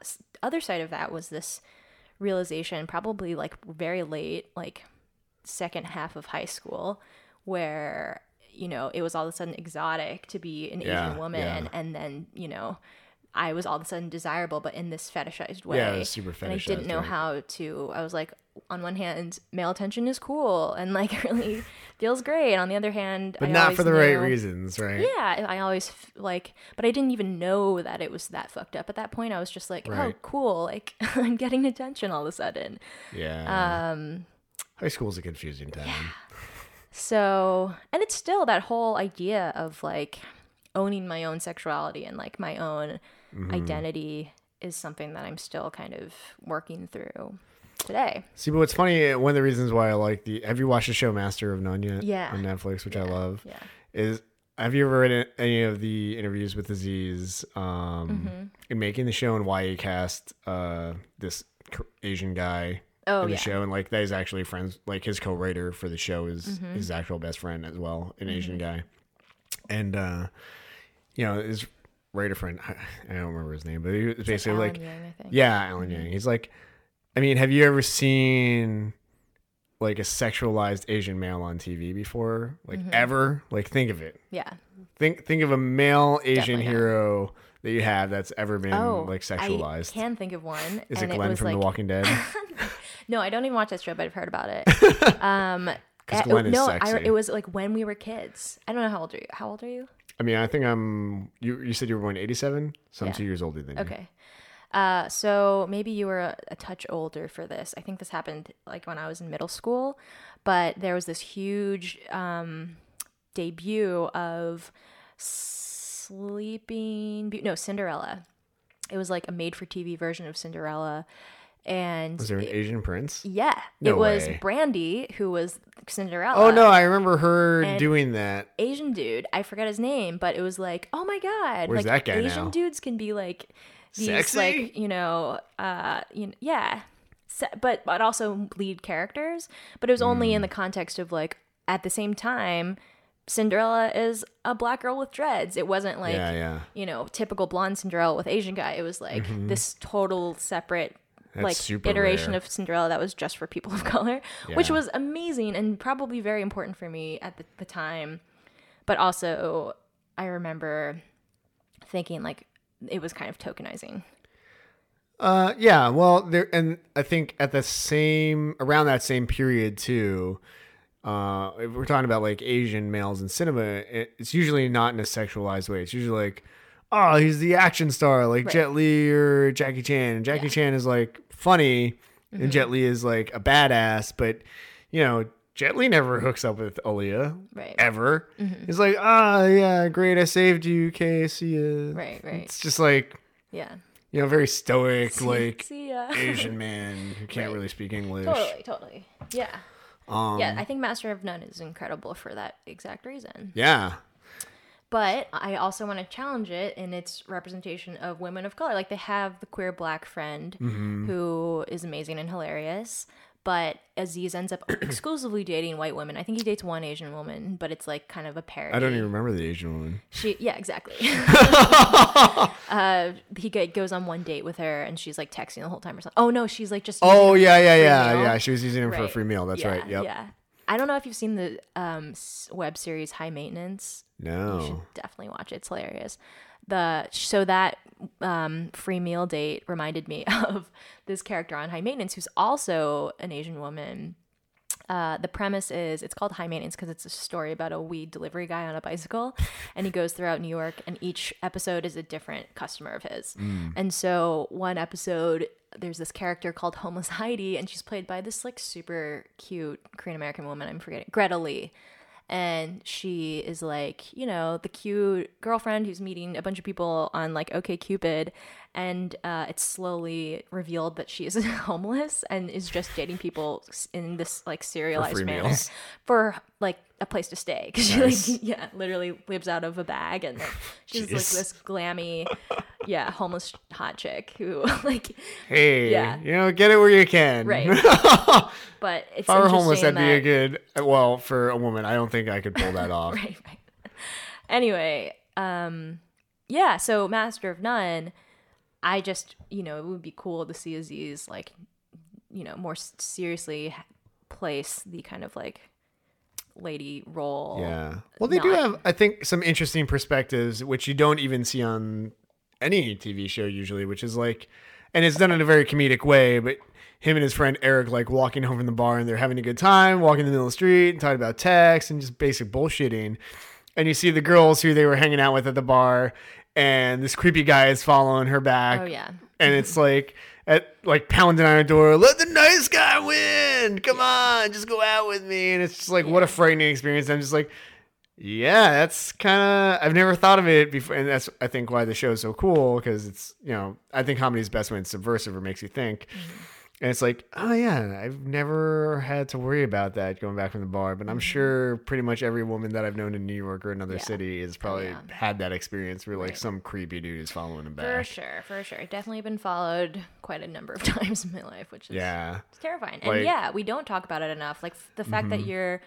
other side of that was this realization probably like very late like second half of high school where you know it was all of a sudden exotic to be an Yeah, asian woman yeah. and then you know i was all of a sudden desirable but in this fetishized way Yeah, super and i didn't know right. how to i was like on one hand male attention is cool and like really feels great on the other hand But I not for the right reasons, right? yeah, I always f- like, but I didn't even know that it was that fucked up. At that point, I was just like, oh, cool, like I'm getting attention all of a sudden. Yeah. Um, High school's a confusing time. Yeah. so, and it's still that whole idea of like owning my own sexuality and like my own Mm-hmm. identity is something that I'm still kind of working through today. See, but what's funny, one of the reasons why I like the have you watched the show Master of None yet? Yeah. On Netflix, which I love. Yeah. Is have you ever read any of the interviews with Aziz um, Mm-hmm. in making the show and why he cast uh, this Asian guy Oh, in the yeah. show and like that is actually friends like his co-writer for the show is Mm-hmm. his actual best friend as well, an Asian guy, and uh, you know his writer friend I, I don't remember his name, but he was It's basically Alan like Yang, I think. yeah, Alan Yang. He's like, I mean, have you ever seen like a sexualized Asian male on TV before? Like Mm-hmm. ever? Like think of it. Yeah. Think think of a male Asian Definitely not. That you have that's ever been Oh, like sexualized. I can think of one. Is it Glenn was from like, The Walking Dead? No, I don't even watch that show, but I've heard about it. Um, Glenn is no, I, it was like when we were kids. I don't know how old are you. How old are you? I mean, I think I'm. You you said you were born '87, so I'm Yeah. two years older than you. Okay. Uh, so maybe you were a, a touch older for this. I think this happened like when I was in middle school, but there was this huge um, debut of Sleeping Beauty. No, Cinderella. It was like a made-for-TV version of Cinderella, and Was there an Asian prince? yeah, No it was way. Brandy who was Cinderella. Oh no, I remember her and- doing that. Asian dude. I forget his name, but it was like, oh my god, Where's like that guy Asian now? dudes can be like these, Sexy? like you know, uh, you know, yeah, Se- but but also lead characters. But it was only Hmm. in the context of like at the same time, Cinderella is a black girl with dreads. It wasn't like yeah, yeah. you know typical blonde Cinderella with Asian guy. It was like this total separate. Mm-hmm. That's like iteration rare. of Cinderella that was just for people of color, which was amazing and probably very important for me at the, the time. But also, I remember thinking like it was kind of tokenizing. Uh, yeah. Well, there, and I think at the same around that same period too. Uh, if we're talking about like Asian males in cinema, it, it's usually not in a sexualized way. It's usually like, oh, he's the action star, like Right. Jet Li or Jackie Chan. And Jackie Yeah. Chan is like funny, Mm-hmm. and Jet Li is like a badass. But you know, Jet Li never hooks up with Aaliyah Right. ever. Mhm. He's like, ah, yeah, great, I saved you. Okay, see ya. Right, right. It's just like Yeah. you know, very stoic, like See. Asian man who can't Right. really speak English. totally, totally. Yeah. Um, yeah, I think Master of None is incredible for that exact reason. yeah. But I also want to challenge it in its representation of women of color. Like they have the queer black friend Mm-hmm. who is amazing and hilarious, but Aziz ends up exclusively dating white women. I think he dates one Asian woman, but it's like kind of a parody. I don't even remember the Asian woman. She, yeah, exactly. uh, he go- goes on one date with her, and she's like texting the whole time or something. Oh no, she's like just. Oh yeah, yeah, yeah, meal. yeah. She was using him for a free meal. That's yeah, right. Yep. Yeah. I don't know if you've seen the um, web series High Maintenance. You No. should definitely watch it. It's hilarious. The so that um, free meal date reminded me of this character on High Maintenance who's also an Asian woman. Uh, the premise is it's called High Maintenance because it's a story about a weed delivery guy on a bicycle, and he goes throughout New York, and each episode is a different customer of his. And so one episode, there's this character called Homeless Heidi, and she's played by this like super cute Korean American woman. I'm forgetting Greta Lee and she is like you know the cute girlfriend who's meeting a bunch of people on like OkCupid. And uh, it's slowly revealed that she is homeless and is just dating people in this like serialized free manner for like a place to stay because Nice. she like yeah literally lives out of a bag and like, she's like this glammy yeah homeless hot chick who like Hey, Yeah. you know, get it where you can. Right. but it's I were homeless, that'd be a good. Well, for a woman, I don't think I could pull that off. right, right. Anyway, um, yeah. So Master of None, I just you know it would be cool to see Aziz like, you know, more seriously place the kind of like lady role. Yeah. Well, they do have, I think, some interesting perspectives, which you don't even see on any TV show usually, which is like, and it's done in a very comedic way, but him and his friend Eric, like walking home from the bar and they're having a good time, walking in the middle of the street and talking about text and just basic bullshitting. And you see the girls who they were hanging out with at the bar, and this creepy guy is following her back Oh yeah. and it's like at like pounding on her door, let the nice guy win. Come on, just go out with me. And it's just like what a frightening experience. I'm just like, yeah, that's kind of I've never thought of it before, and that's I think why the show is so cool because it's you know I think comedy's best when it's subversive or makes you think. Mm-hmm. And it's like, oh yeah, I've never had to worry about that going back from the bar, but I'm sure pretty much every woman that I've known in New York or another Yeah. city has probably yeah. had that experience where like Right. some creepy dude is following them back. For sure, for sure. Definitely been followed quite a number of times in my life, which is Yeah. Terrifying. Like- Mm-hmm. and yeah, we don't talk about it enough. Like the fact that you're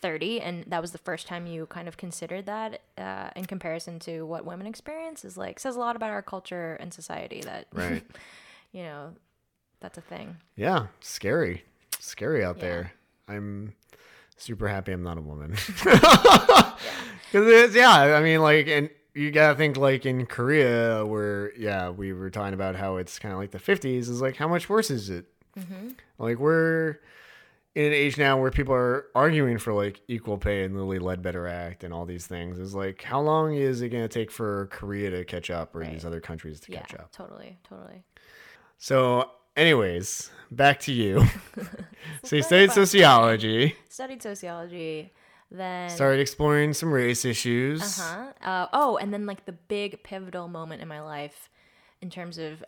30 and that was the first time you kind of considered that uh, in comparison to what women experience is like says a lot about our culture and society that Right. you know that's a thing. Yeah, scary, scary out Yeah. there. I'm super happy I'm not a woman. Because it's yeah, I mean, like, and you gotta think like in Korea, where yeah, we were talking about how it's kind of like the 50s. Is like how much worse is it? Mm-hmm. Like we're in an age now where people are arguing for like equal pay and the Lilly Ledbetter Act and all these things. Is like how long is it gonna take for Korea to catch up or Right. these other countries to Yeah, catch up? totally, totally. So, anyways, back to you. so you studied sociology, Studied sociology, then started exploring some race issues. Uh-huh. Uh Oh, and then like the big pivotal moment in my life in terms of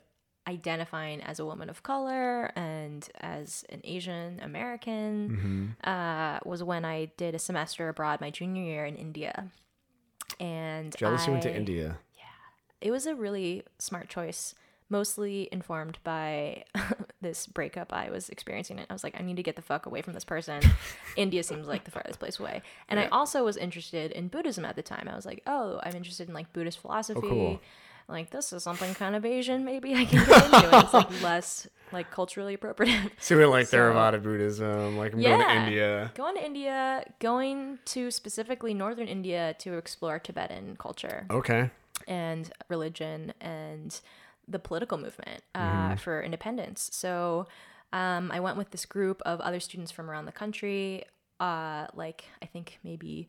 identifying as a woman of color and as an Asian American Mm-hmm. uh, was when I did a semester abroad my junior year in India. And Jealous you went to I- India. It was a really smart choice, mostly informed by this breakup I was experiencing. It. I was like, I need to get the fuck away from this person. India seems like the farthest place away. And I also was interested in Buddhism at the time. I was like, oh, I'm interested in like Buddhist philosophy. Oh, cool. Like this is something kind of Asian, maybe I can get into. It's like less like culturally appropriate. So we like So- Theravada Buddhism, like I'm going to India. Going to India, going to specifically northern India to explore Tibetan culture Okay. and religion and the political movement uh, Mm-hmm. for independence. So um, I went with this group of other students from around the country, uh, like I think maybe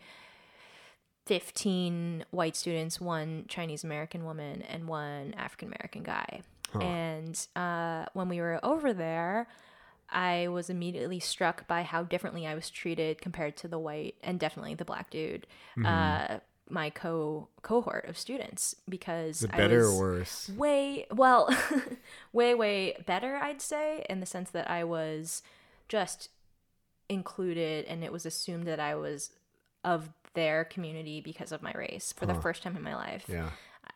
15 white students, one Chinese American woman, and one African American guy. And uh, when we were over there, I was immediately struck by how differently I was treated compared to the white and definitely the black dude, Mm-hmm. My co cohort of students, because Is better was or worse? way well, way way better, I'd say, in the sense that I was just included, and it was assumed that I was of their community because of my race for the first time in my life. Yeah.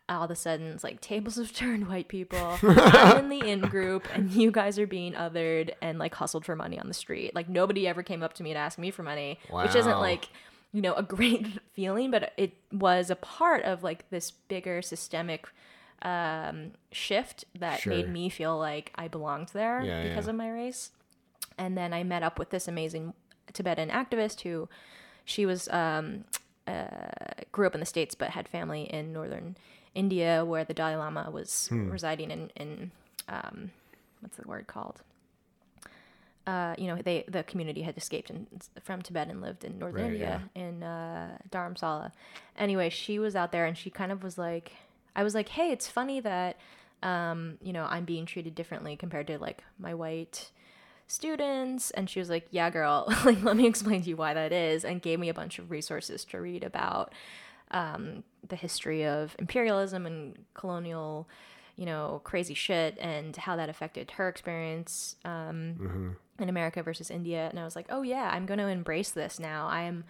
all of a sudden it's like tables have turned white people. I'm in the in group and you guys are being othered and like hustled for money on the street. Like nobody ever came up to me to ask me for money which isn't like you know a great feeling but it was a part of like this bigger systemic um shift that Sure. made me feel like i belonged there Yeah, because yeah. of my race and then i met up with this amazing tibetan activist who she was um uh, grew up in the states but had family in northern India where the Dalai Lama was Hmm. residing in in um, what's the word called? Uh, you know, they the community had escaped in, from Tibet and lived in northern Right, India in uh, Dharamsala. Anyway, she was out there and she kind of was like, I was like, hey, it's funny that um, you know I'm being treated differently compared to like my white students. And she was like yeah girl like let me explain to you why that is and gave me a bunch of resources to read about um, the history of imperialism and colonial you know crazy shit and how that affected her experience um, in america versus india and i was like oh yeah i'm going to embrace this now i'm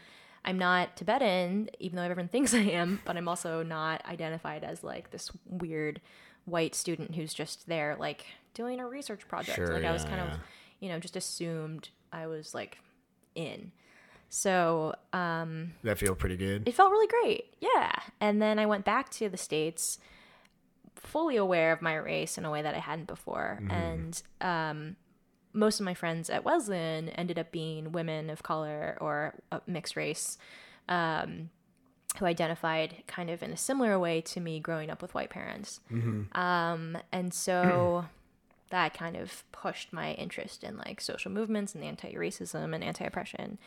i'm not tibetan even though everyone thinks i am but i'm also not identified as like this weird white student who's just there like doing a research project Sure, like i was kind yeah. of you know just assumed i was like in so um That feel pretty good. it felt really great. Yeah. And then I went back to the States fully aware of my race in a way that I hadn't before. And um, most of my friends at Wesleyan ended up being women of color or mixed race um, who identified kind of in a similar way to me growing up with white parents. Um, and so that kind of pushed my interest in like social movements and anti-racism and anti-oppression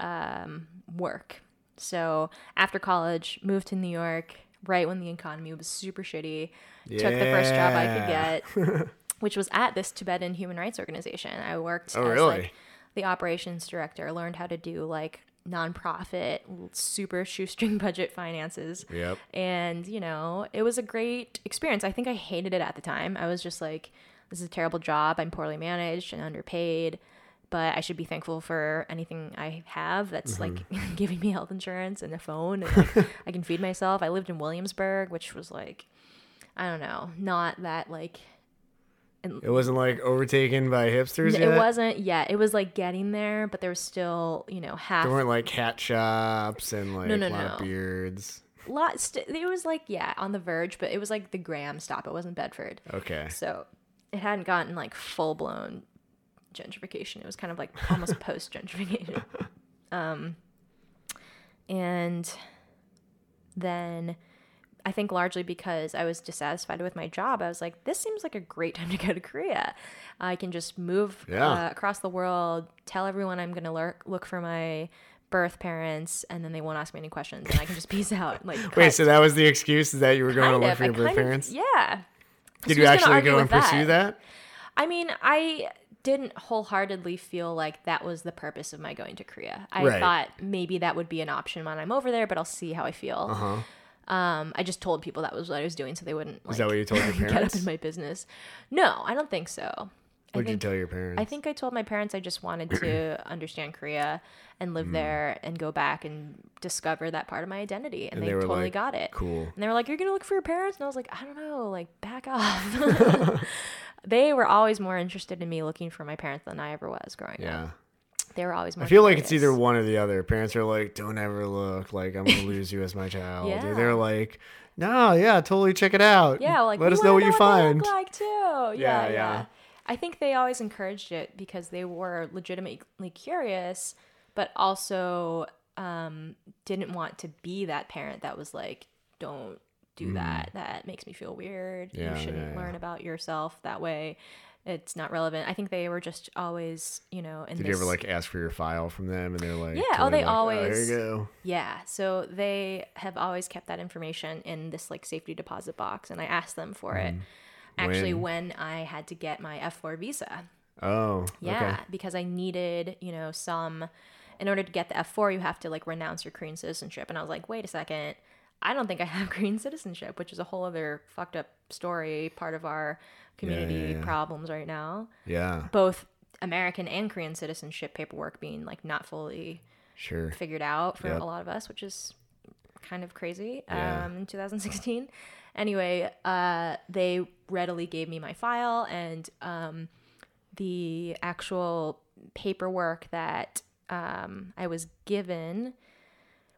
um, work. So after college, moved to New York right when the economy was super shitty. Took the first job I could get, which was at this Tibetan human rights organization. I worked Oh, as really? like the operations director. Learned how to do like nonprofit, super shoestring budget finances. Yep. And, you know, it was a great experience. I think I hated it at the time. I was just like, this is a terrible job. I'm poorly managed and underpaid, but I should be thankful for anything I have that's mm-hmm. like giving me health insurance and a phone and like I can feed myself. I lived in Williamsburg, which was like, I don't know, not that like It wasn't like overtaken by hipsters it yet. wasn't yet. It was like getting there, but there was still, you know, half There weren't like hat shops and like no, a lot of no. beards. lot st- it was like yeah, on the verge, but it was like the Graham stop. It wasn't Bedford. Okay. So it hadn't gotten like full blown gentrification. It was kind of like almost post gentrification. Um, and then I think largely because I was dissatisfied with my job, I was like, this seems like a great time to go to Korea. I can just move Yeah. uh, across the world, tell everyone I'm going to lurk, look for my birth parents, and then they won't ask me any questions, and I can just peace out. Like, Wait, so that was the excuse is that you were going Kind to look for I your birth kind of- parents? yeah. Did So you actually go and pursue that? I mean, I didn't wholeheartedly feel like that was the purpose of my going to Korea. I Right. thought maybe that would be an option when I'm over there, but I'll see how I feel. Uh-huh. Um, I just told people that was what I was doing, so they wouldn't. Like, Is that what you told your parents? Get up in my business. No, I don't think so. What did you tell your parents? I think I told my parents I just wanted to understand Korea and Mm. live there and go back and discover that part of my identity, and, And they, they totally like, got it. cool. And they were like, "You're gonna look for your parents," and I was like, "I don't know, like back off." they were always more interested in me looking for my parents than I ever was growing up. Yeah. up. They were always more. I feel like it's either one or the other. Parents are like, "Don't ever look like I'm gonna lose you as my child." Yeah. Or they're like, "No, yeah, totally check it out. Yeah, like let us know what wanna you they find." like too. Yeah, Yeah, yeah. I think they always encouraged it because they were legitimately curious, but also um, didn't want to be that parent that was like, "Don't do that. That makes me feel weird. Mm. Yeah, you shouldn't yeah. learn about yourself that way." It's not relevant. I think they were just always, you know, in Did this. you ever like ask for your file from them, and they're like, Yeah, oh, they like, always- here you go. Yeah, so they have always kept that information in this like safety deposit box, and I asked them for it. Actually, Mm-hmm. When? when I had to get my F four visa, Oh, Yeah, okay. because I needed, you know, some. In order to get the F4, you have to like renounce your Korean citizenship. And I was like, wait a second. I don't think I have Korean citizenship, which is a whole other fucked up story, part of our community yeah, yeah. problems right now. Yeah, Both American and Korean citizenship paperwork being like not fully sure. figured out for Yep. a lot of us, which is kind of crazy Yeah. um, in 2016. Anyway, uh, they readily gave me my file and um, the actual paperwork that um, I was given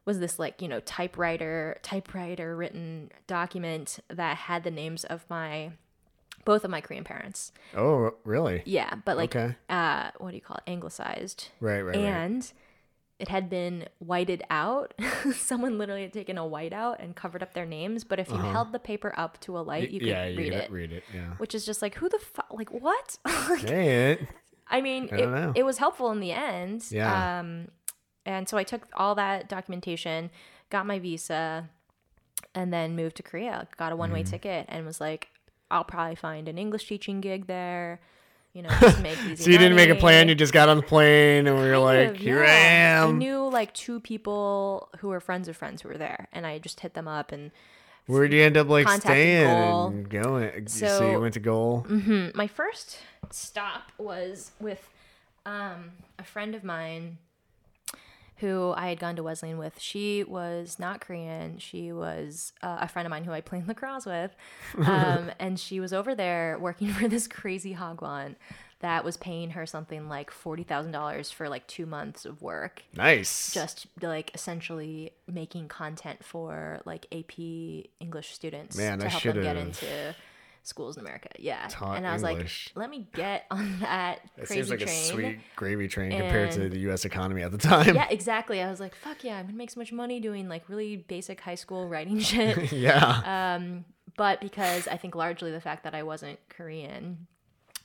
was this like you know typewriter typewriter written document that had the names of my both of my Korean parents. Oh, really? Yeah, but like Okay. uh, what do you call it? Anglicized Right, right, right. and it had been whited out. Someone literally had taken a white out and covered up their names. But if you held the paper up to a light, you could Uh-huh. yeah, read you it. read it. Yeah. Which is just like, who the fuck? Like, what? Like, Hey, it. I mean, I it, it was helpful in the end. Yeah. Um, and so I took all that documentation, got my visa, and then moved to Korea. Got a one Mm-hmm. way ticket and was like, I'll probably find an English teaching gig there. You know, just make easy So you didn't make a plan. You just got on the plane, and we were like, of, "Here yeah. I I knew like two people who were friends of friends who were there, and I just hit them up. And Where'd you end up like staying Goal. and going? So, So- you went to Goal. mhm, my first stop was with um, a friend of mine who I had gone to Wesleyan with. She was not Korean. She was uh, a friend of mine who I played lacrosse with. Um, and she was over there working for this crazy hagwon that was paying her something like $40,000 for like two months of work. Nice. just like essentially making content for like AP English students Man, to I help them get into schools in America. Yeah. taught And I was English. like, let me get on that It crazy seems like train. a sweet gravy train compared to the U.S. economy at the time. Yeah, exactly. I was like, fuck yeah, I'm gonna make so much money doing like really basic high school writing shit. yeah. um, but because I think largely the fact that I wasn't Korean,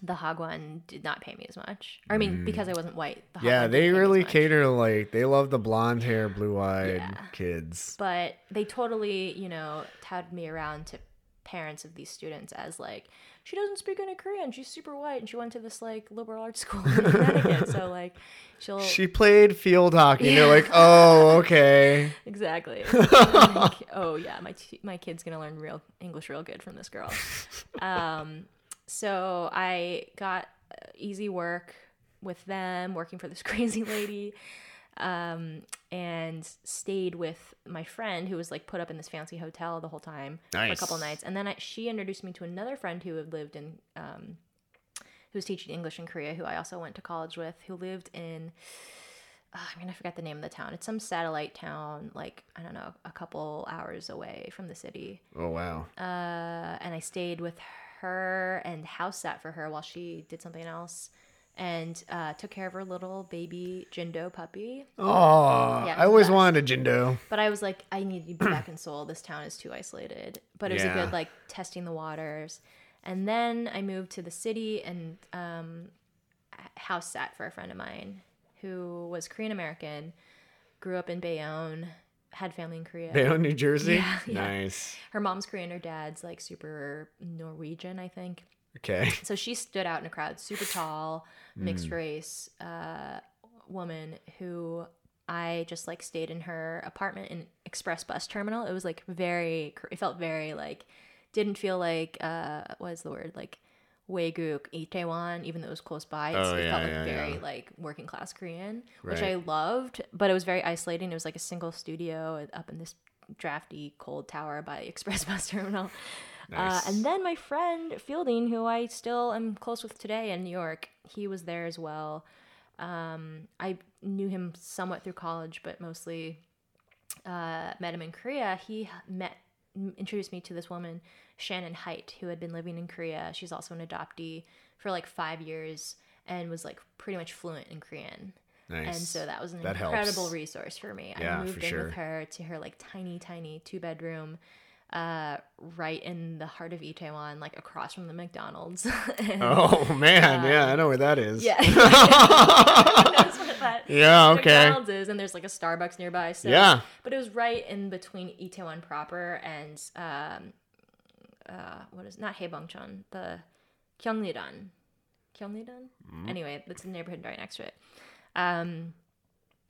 the Hagwon did not pay me as much. Or, I mean, because I wasn't white. The Mm. yeah, they pay me as really cater to like they love the blonde hair, blue eyed Yeah. kids. but they totally you know touted me around to parents of these students as like she doesn't speak any korean. She's super white. And she went to this like liberal arts school in connecticut. So like she'll She played field hockey. And they're like, oh, okay. exactly. Like, oh yeah my, t- my kid's gonna learn real english real good from this girl. Um, so i got uh, easy work with them working for this crazy lady. Um, and stayed with my friend who was like put up in this fancy hotel the whole time for a couple nights. And then I, she introduced me to another friend who had lived in um, who was teaching english in korea who i also went to college with who lived in uh, i'm gonna forget the name of the town. It's some satellite town like i don't know a couple hours away from the city. Oh, wow. uh, and I stayed with her and house sat for her while she did something else, and uh, took care of her little baby Jindo puppy. Oh, Yeah, I always wanted a Jindo. But I was like, I need to be back in Seoul. This town is too isolated. But it was Yeah. a good like testing the waters. And then I moved to the city and um, house sat for a friend of mine who was Korean American, grew up in Bayonne, had family in Korea. Bayonne, New Jersey. Yeah, yeah. Nice. Her mom's Korean, her dad's like super Norwegian, I think. Okay. So she stood out in a crowd, super tall, mixed race uh, woman who I just like stayed in her apartment in Express Bus Terminal. It was like very, it felt very like, didn't feel like, uh, what is the word? Like Waeguk, Itaewon, even though it was close by. It's, Oh, it yeah, felt like yeah, very yeah. like working class Korean, which I loved, but it was very isolating. It was like a single studio up in this drafty cold tower by Express Bus Terminal. Uh, and then my friend Fielding, who I still am close with today in New York, he was there as well. Um, I knew him somewhat through college, but mostly uh, met him in Korea. He met introduced me to this woman, Shannon Height, who had been living in Korea. She's also an adoptee for like five years and was like pretty much fluent in Korean. Nice. And so that was an That incredible helps. resource for me. Yeah, I moved in sure. with her to her like tiny, tiny two bedroom, uh, right in the heart of Itaewon, like across from the McDonald's. And- Oh man, yeah, I know where that is. Yeah. That Yeah, okay. McDonald's is, and there's like a Starbucks nearby. So, Yeah. But it was right in between Itaewon proper and um, uh, what is not Haebangchon, the Gyeongnidan. Gyeongnidan. Anyway, that's the neighborhood right next to it. Um,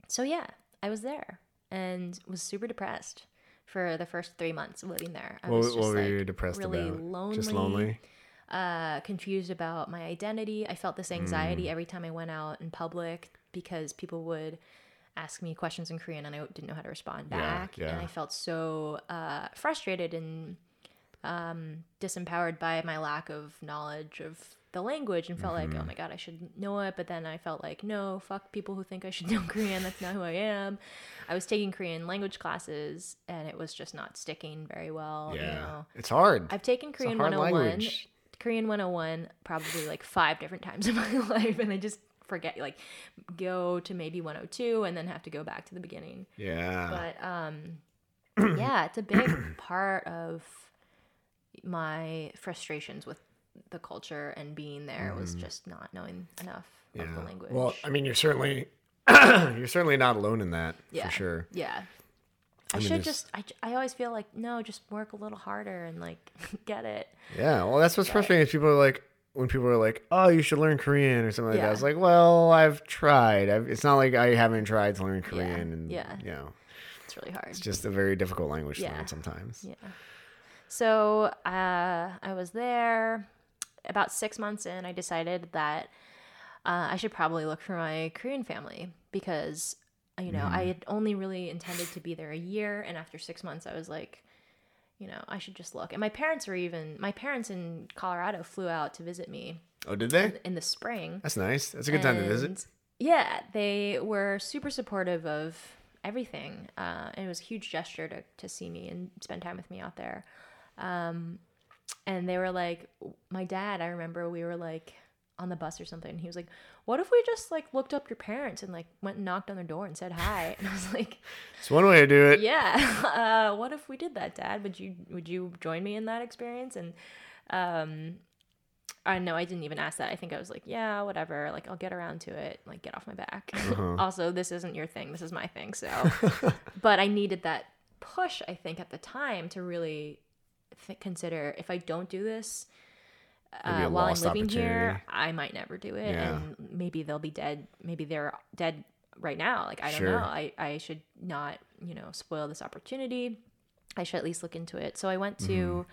so yeah, I was there and was super depressed for the first three months of living there. I What, was what just were like you depressed really about? lonely, Just lonely. uh, confused about my identity. I felt this Mm. anxiety every time I went out in public because people would ask me questions in Korean and I didn't know how to respond Yeah, back. And. I felt so uh, frustrated and um, disempowered by my lack of knowledge of the language and felt like, Mm-hmm. oh my God, I should know it. But then I felt like, no, fuck people who think I should know Korean. That's not who I am. I was taking Korean language classes and it was just not sticking very well. Yeah, You know? it's hard. I've taken Korean hard 101, language. Korean 101 probably like five different times in my life, and I just forget, like, go to maybe 102 and then have to go back to the beginning. yeah. But um, yeah, it's a big part of my frustrations with the culture and being there was just not knowing enough of the language. Well, I mean, you're certainly you're certainly not alone in that yeah, for sure. Yeah. I, mean, should there's- just, I always feel like, no, just work a little harder and like get it. Yeah. Well, that's what's frustrating is people are like when people are like, "Oh, you should learn Korean" or something like that. Yeah. It's like, well, I've tried. I've, it's not like I haven't tried to learn Korean, and yeah. you know, It's really hard. it's just a very difficult language to Yeah. learn sometimes. Yeah. So uh, I was there about six months in. I decided that uh, I should probably look for my Korean family because you know I had only really intended to be there a year, and after six months, I was like, you know, I should just look. And my parents were even my parents in Colorado flew out to visit me Oh, did they? in the spring. That's nice. That's a good time to visit. Yeah, they were super supportive of everything. Uh, and it was a huge gesture to, to see me and spend time with me out there. Um, and they were like, my dad, I remember we were like on the bus or something. And he was like, what if we just like looked up your parents and like went and knocked on their door and said hi? And I was like, It's one way to do it. yeah. Uh, what if we did that, Dad? Would you would you join me in that experience? And um, I know I didn't even ask that. I think I was like, yeah, whatever. Like I'll get around to it. Like get off my back. also, this isn't your thing. This is my thing. So, but I needed that push. I think at the time to really th- consider if I don't do this. Uh, while I'm living here. I might never do it, Yeah. and maybe they'll be dead. Maybe they're dead right now. Like I don't Sure. know. I I should not you know spoil this opportunity. I should at least look into it. So I went to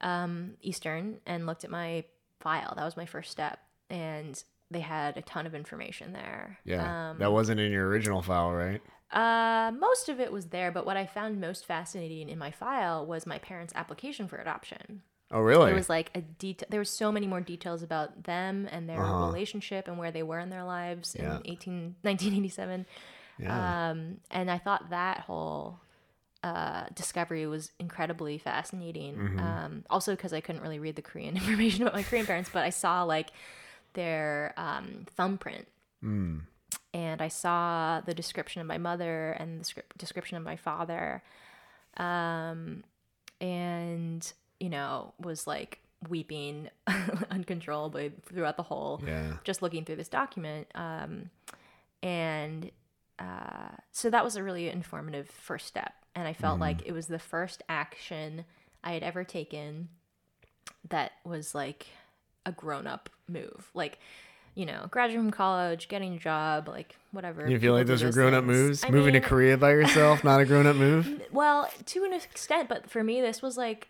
Mm-hmm. um, Eastern and looked at my file. That was my first step, and they had a ton of information there. Yeah. Um, that wasn't in your original file, right? uh, most of it was there, but what I found most fascinating in my file was my parents' application for adoption. Oh, really? There was like a detail. There was so many more details about them and their Uh-huh. relationship and where they were in their lives Yeah. in 18, 1987. yeah. Um, and I thought that whole uh, discovery was incredibly fascinating. Mm-hmm. Um, also, because I couldn't really read the Korean information about my Korean parents, but I saw like their um, thumbprint. Mm. And I saw the description of my mother and the script, description of my father. Um, and, you know, was like weeping uncontrollably throughout the whole yeah. just looking through this document. Um, and uh, so that was a really informative first step. And I felt like it was the first action I had ever taken that was like a grown up move. Like, you know, graduating from college, getting a job, like whatever. You feel like those are grown up moves? I Moving mean, to Korea by yourself, not a grown up move? well, to an extent, but for me, this was like,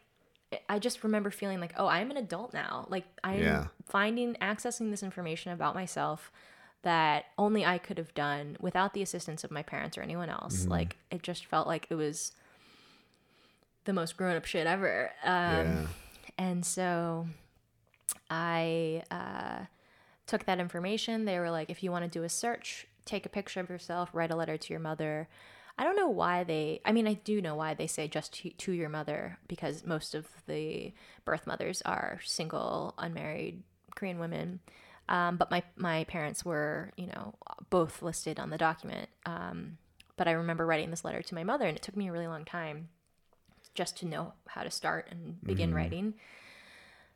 I just remember feeling like, oh, I'm an adult now. Like, I'm Yeah. finding, accessing this information about myself that only I could have done without the assistance of my parents or anyone else. Mm-hmm. Like, it just felt like it was the most grown up shit ever. Um, yeah. and so I uh, took that information. They were like, if you want to do a search, take a picture of yourself, write a letter to your mother. I don't know why they, I mean, I do know why they say just to, to your mother because most of the birth mothers are single, unmarried Korean women. Um, but my, my parents were, you know, both listed on the document. Um, but I remember writing this letter to my mother, and it took me a really long time just to know how to start and begin Mm-hmm. writing.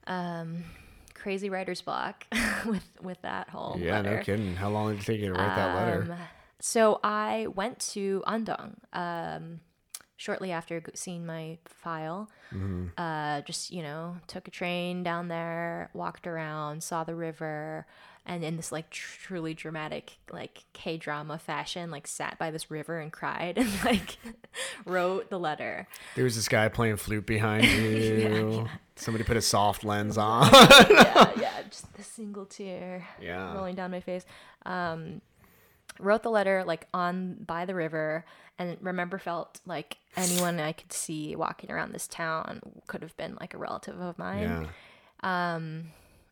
Um, crazy writer's block with with that whole Yeah, letter. no kidding. How long did it take you to write that letter? Um, so I went to Andong um, shortly after seeing my file. Mm-hmm. Uh, just you know, took a train down there, walked around, saw the river, and in this like truly dramatic like K drama fashion, like sat by this river and cried and like wrote the letter. There was this guy playing flute behind you. Somebody put a soft lens on. yeah, yeah, just the single tear yeah. rolling down my face. Um, wrote the letter like on by the river, and remember felt like anyone I could see walking around this town could have been like a relative of mine. Yeah. Um,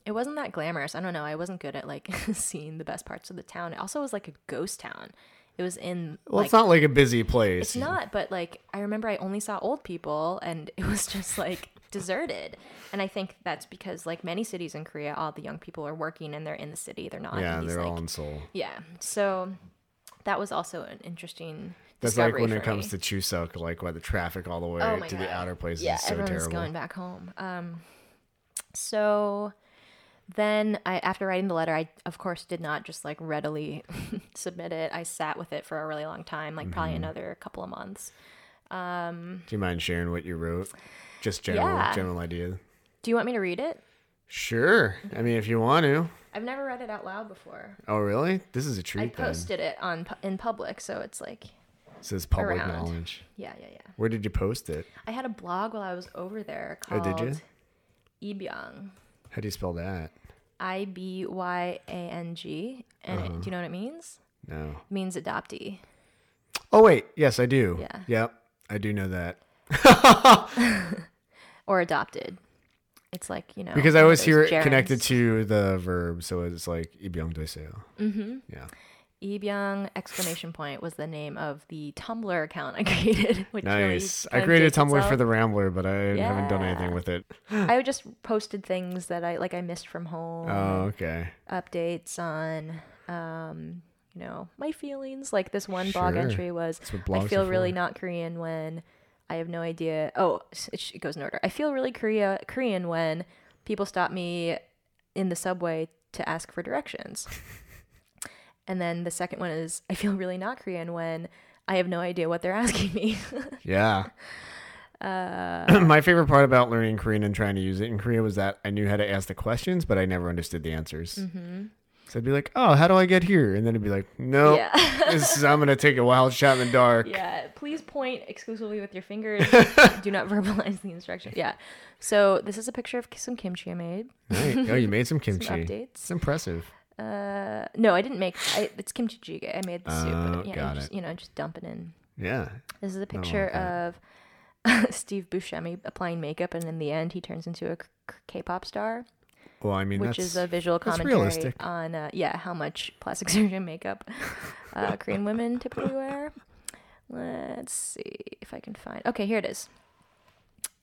it wasn't that glamorous. I don't know. I wasn't good at like seeing the best parts of the town. It also was like a ghost town. It was in Well, like it's not like a busy place. it's not, but like I remember I only saw old people and it was just like deserted. And I think that's because like many cities in Korea, all the young people are working and they're in the city. They're not Yeah, in these they're like all in Seoul. Yeah. So that was also an interesting That's like when it comes me. to Chuseok, like why the traffic all the way Oh to the outer places yeah, is so everyone's terrible. going back home. Um, so then I, after writing the letter, I of course did not just like readily submit it. I sat with it for a really long time, like Mm-hmm. probably another couple of months. Um, Do you mind sharing what you wrote? Just general Yeah. general idea. Do you want me to read it? Sure. I mean, if you want to. I've never read it out loud before. Oh, really? This is a treat then. posted it on in public, so it's like, It says public around. knowledge. yeah, yeah, yeah. Where did you post it? I had a blog while I was over there called. Oh, did Ibyang. How do you spell that? I B Y A N G. And Uh-huh. it, do you know what it means? No. It means adoptee. Oh wait, yes, I do. Yeah. Yep, I do know that. or adopted. It's like, you know. Because I always hear it connected to the verb, so it's like ibyong doeseo. Mm-hmm. Yeah. Ibyang exclamation point was the name of the Tumblr account I created. Which really Nice. I created a Tumblr for the Rambler, but I haven't done anything with it. I just posted things that I like I missed from home. Oh, okay. updates on um you know my feelings like this one blog entry was i feel really not korean when i have no idea oh it, it goes in order i feel really korea korean when people stop me in the subway to ask for directions and then the second one is i feel really not korean when i have no idea what they're asking me Yeah. uh My favorite part about learning Korean and trying to use it in Korea was that I knew how to ask the questions, but I never understood the answers. mhm. So I'd be like, "Oh, how do I get here?" And then it'd be like, "No, yeah this is, I'm gonna take a wild shot in the dark." Yeah, please point exclusively with your fingers. Do not verbalize the instruction. Yeah. So this is a picture of some kimchi I made. Right. Oh, you made some Some kimchi. updates. It's impressive. Uh, no, I didn't make. I, it's kimchi jjigae. I made the soup. Oh, but, yeah, got just, it. You know, just dump it in. Yeah. This is a picture that. of Steve Buscemi applying makeup, and in the end, he turns into a k-pop star, Well, I mean, which is a visual commentary on uh, yeah how much plastic surgeon makeup uh, Korean women typically wear. Let's see if I can find. Okay, here it is.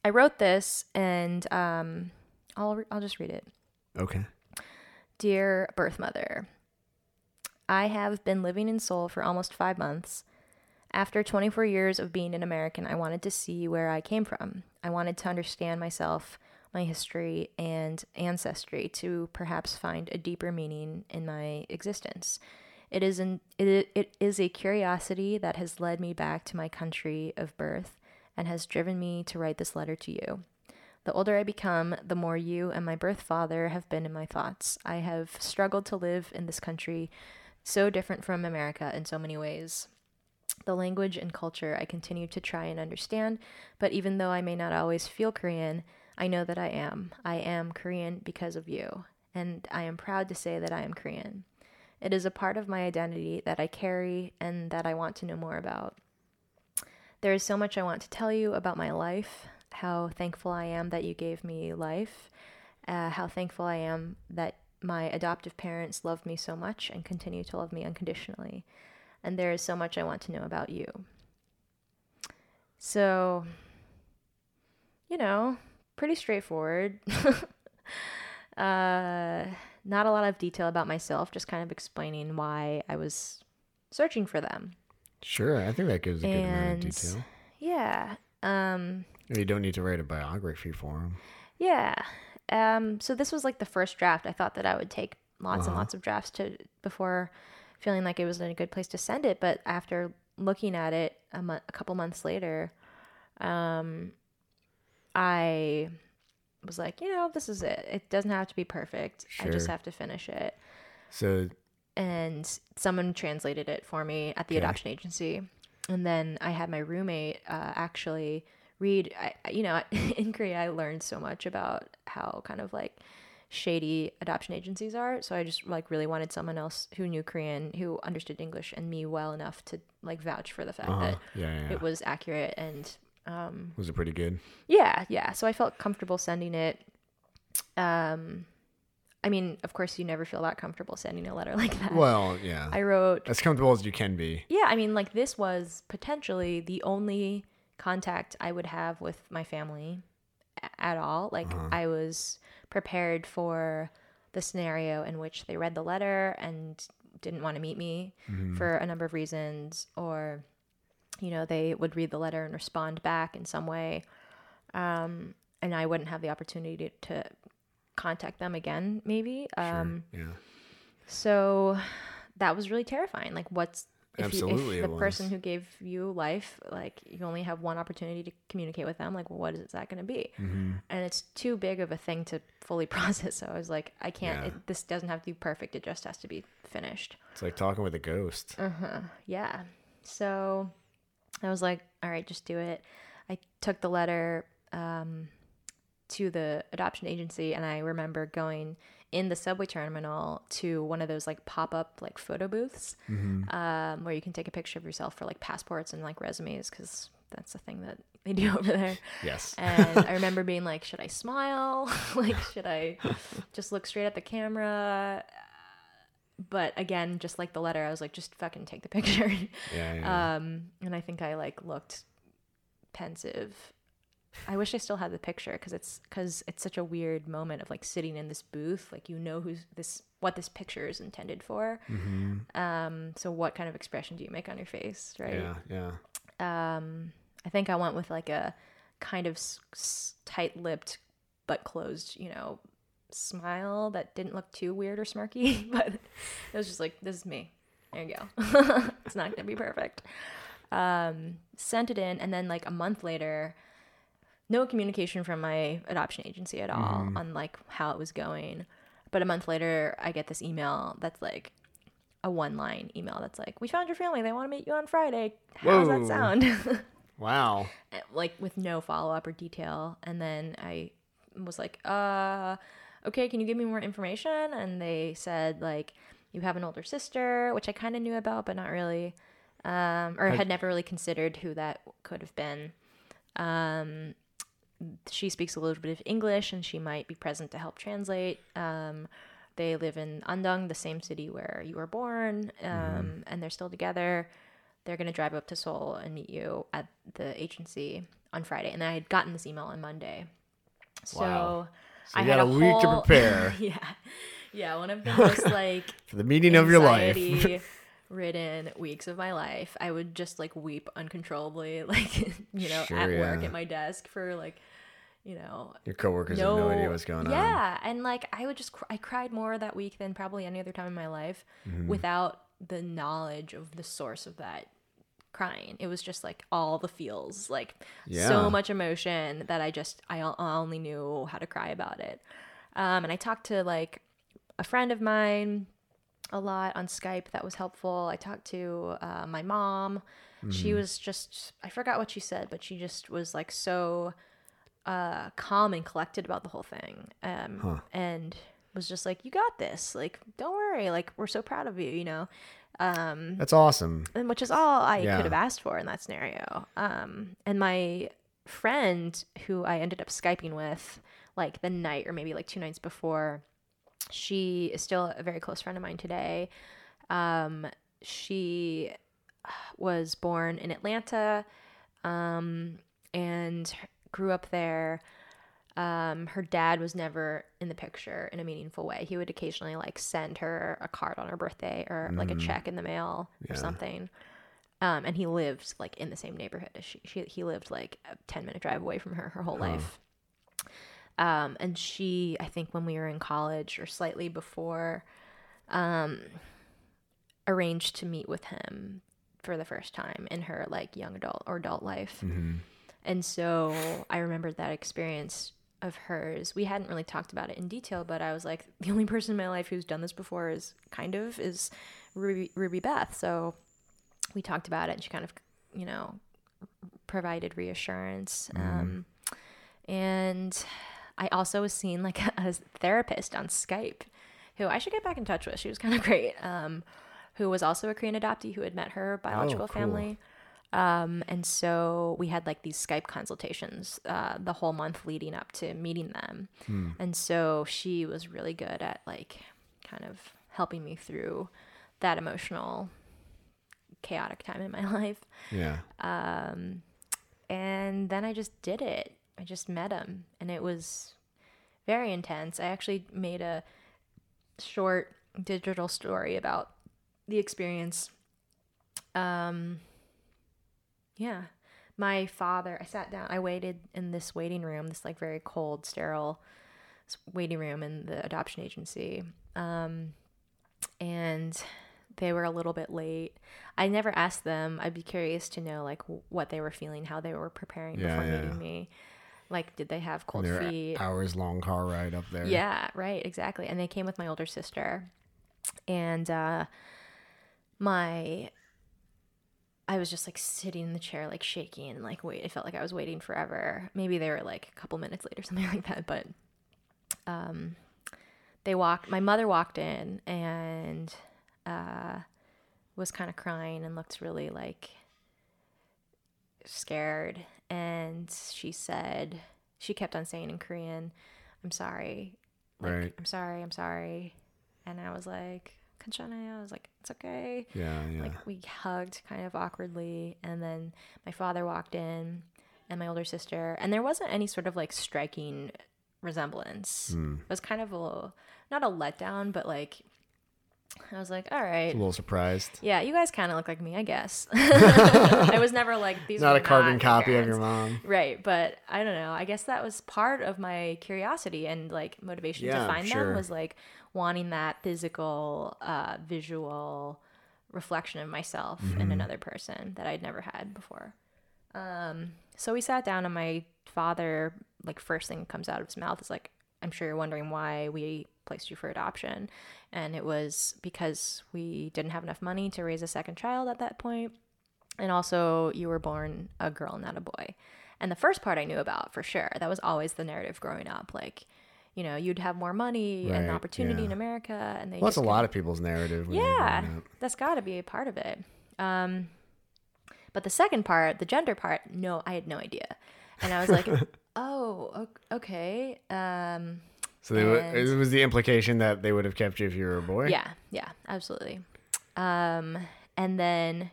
I wrote this, and um, I'll re- I'll just read it. okay. Dear birth mother, I have been living in Seoul for almost five months. After 24 years of being an American, I wanted to see where I came from. I wanted to understand myself, my history, and ancestry to perhaps find a deeper meaning in my existence. It is, an, it, it is a curiosity that has led me back to my country of birth and has driven me to write this letter to you. The older I become, the more you and my birth father have been in my thoughts. I have struggled to live in this country so different from America in so many ways. The language and culture I continue to try and understand, but even though I may not always feel Korean, I know that I am. I am Korean because of you, and I am proud to say that I am Korean. It is a part of my identity that I carry and that I want to know more about. There is so much I want to tell you about my life, how thankful I am that you gave me life, uh, how thankful I am that my adoptive parents loved me so much and continue to love me unconditionally. And there is so much I want to know about you. So, you know, pretty straightforward. uh, not a lot of detail about myself, just kind of explaining why I was searching for them. Sure. I think that gives a good amount of detail. Yeah. Um, You don't need to write a biography for him. Yeah. Um, so this was like the first draft. I thought that I would take lots and Uh-huh. lots of drafts to before feeling like it was in a good place to send it. But after looking at it a, mo- a couple months later, um, I was like, you know, this is it. It doesn't have to be perfect. I just have to finish it. So And someone translated it for me at the Okay. adoption agency. And then I had my roommate uh, actually read. I, you know, in Korea, I learned so much about how kind of like shady adoption agencies are. So I just like really wanted someone else who knew Korean, who understood English and me well enough to like vouch for the fact uh that yeah, yeah. it was accurate and um, was it pretty good? yeah, yeah. So I felt comfortable sending it. Um, I mean, of course, you never feel that comfortable sending a letter like that. Well, yeah. I wrote, as comfortable as you can be. yeah, I mean, like this was potentially the only contact I would have with my family at all. Like Uh-huh. I was prepared for the scenario in which they read the letter and didn't want to meet me Mm-hmm. for a number of reasons, or you know, they would read the letter and respond back in some way, um, and I wouldn't have the opportunity to, to contact them again, maybe. Um, sure. Yeah. so that was really terrifying. Like, what's if, Absolutely you, if the person who gave you life, like, you only have one opportunity to communicate with them, like, what is that going to be? Mm-hmm. And it's too big of a thing to fully process. So I was like, I can't. Yeah. It, this doesn't have to be perfect. It just has to be finished. It's like talking with a ghost. Uh-huh. Yeah. So I was like, all right, just do it. I took the letter um, to the adoption agency, and I remember going in the subway terminal to one of those like pop up like photo booths Mm-hmm. um, where you can take a picture of yourself for like passports and like resumes because that's the thing that they do over there. Yes. And I remember being like, should I smile? like, should I just look straight at the camera? But again, just like the letter, I was like, just fucking take the picture. Yeah. yeah. um, and I think I like looked pensive. I wish I still had the picture because it's because it's such a weird moment of like sitting in this booth, like you know who's this, what this picture is intended for. mm-hmm. Um, so what kind of expression do you make on your face, right? Yeah. Yeah. um i think i went with like a kind of s- s- tight-lipped but closed you know smile that didn't look too weird or smirky but it was just like this is me. There you go. It's not gonna be perfect. Um sent it in and then like a month later no communication from my adoption agency at all on like how it was going. But a month later i get this email that's like a one line email that's like we found your family. They want to meet you on friday. How does that sound? Wow. like with no follow up or detail. And then I was like, uh, okay, can you give me more information? And they said, like, you have an older sister, which I kind of knew about, but not really, um, or Had- had never really considered who that could have been. Um, she speaks a little bit of English and she might be present to help translate. Um, they live in Andong, the same city where you were born, um, and they're still together. They're going to drive up to Seoul and meet you at the agency on Friday. And I had gotten this email on Monday. So Wow. So I had a week to prepare yeah. Yeah. One of the most like for the meaning of your life. ridden weeks of my life. I would just like weep uncontrollably, like, you know, Sure, at work yeah. at my desk for like, you know, your coworkers have no idea what's going on. yeah, and like I would just cr- I cried more that week than probably any other time in my life Mm-hmm. without the knowledge of the source of that crying. It was just like all the feels, like Yeah. so much emotion that I just I only knew how to cry about it. Um, and I talked to like a friend of mine a lot on Skype. That was helpful. I talked to uh, my mom. Mm-hmm. She was just I forgot what she said, but she just was like so uh, calm and collected about the whole thing. Um, Huh. and was just like, "You got this. Like, don't worry. Like, we're so proud of you. You know." Um, That's awesome. and which is all I Yeah. could have asked for in that scenario. Um, and my friend, who I ended up skyping with, like the night or maybe like two nights before, she is still a very close friend of mine today. Um, she was born in Atlanta, um, and grew up there. Um, her dad was never in the picture in a meaningful way. He would occasionally like send her a card on her birthday or like a check in the mail Yeah. or something. Um, and he lived like in the same neighborhood as she. she he lived like a ten minute drive away from her her whole life. Um, and she, I think, when we were in college or slightly before, um, arranged to meet with him for the first time in her like young adult or adult life. hmm And so I remembered that experience of hers. We hadn't really talked about it in detail, but I was like, the only person in my life who's done this before is kind of is Ruby, Ruby Beth. So we talked about it and she kind of, you know, provided reassurance. Um, and I also was seeing like a, therapist on Skype who I should get back in touch with. She was kind of great. Um, who was also a Korean adoptee who had met her biological cool. family. Um, and so we had like these Skype consultations uh, the whole month leading up to meeting them. And so she was really good at like kind of helping me through that emotional, chaotic time in my life. Yeah. Um, and then I just did it. I just met him, and it was very intense. I actually made a short digital story about the experience. Um, yeah, my father. I sat down. I waited in this waiting room, this like very cold, sterile waiting room in the adoption agency. Um, and they were a little bit late. I never asked them. I'd be curious to know like w- what they were feeling, how they were preparing Yeah, before yeah. meeting me. Like, did they have cold Their feet? hours long car ride up there. Yeah, right, exactly. And they came with my older sister. And uh my I was just like sitting in the chair like shaking and like wait, it felt like I was waiting forever. Maybe they were like a couple minutes late or something like that, but um they walked my mother walked in and uh was kind of crying and looked really like scared and she said she kept on saying in Korean, "I'm sorry." Like, Right. I'm sorry. I'm sorry. And I was like, " Kanchana. I was like, it's okay. Yeah, yeah. Like we hugged kind of awkwardly, and then my father walked in, and my older sister, and there wasn't any sort of like striking resemblance. Mm. It was kind of a little, not a letdown, but like I was like, all right. A little surprised. Yeah, you guys kind of look like me, I guess. I was never like these. Not a carbon not copy of your mom. Right, but I don't know. I guess that was part of my curiosity and like motivation yeah, to find sure. them was like, wanting that physical, uh, visual reflection of myself Mm-hmm. in another person that I'd never had before. Um, so we sat down, and my father, like, first thing that comes out of his mouth is like, "I'm sure you're wondering why we placed you for adoption," and it was because we didn't have enough money to raise a second child at that point and also you were born a girl not a boy and the first part i knew about for sure that was always the narrative growing up like you know you'd have more money and opportunity yeah. in america and they Well, that's a lot of people's narrative. yeah that's got to be a part of it um but the second part the gender part no i had no idea and i was like oh okay um So they, And- it was the implication that they would have kept you if you were a boy. Yeah, yeah, absolutely. Um, and then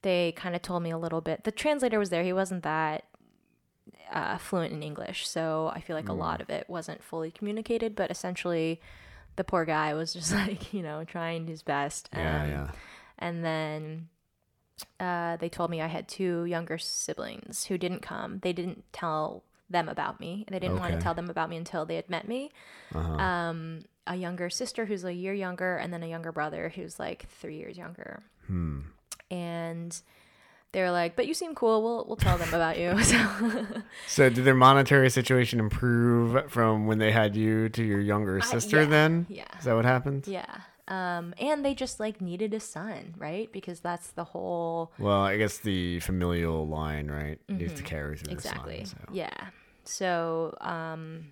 they kind of told me a little bit. The translator was there. He wasn't that uh, fluent in English, so I feel like a Mm. lot of it wasn't fully communicated. But essentially, the poor guy was just like you know trying his best. Yeah. um, yeah. And then uh, they told me I had two younger siblings who didn't come. They didn't tell them about me. They didn't want to tell them about me until they had met me Uh-huh. um, a younger sister who's a year younger, and then a younger brother who's like three years younger. Hmm. And they were like, "But you seem cool. We'll we'll tell them about you." So, So did their monetary situation improve from when they had you to your younger sister? yeah, then yeah. is that what happened? yeah. Um, and they just like needed a son, right? Because that's the whole Well, I guess the familial line, right, needs to carry through Mm-hmm. exactly. son. So. Yeah. So um,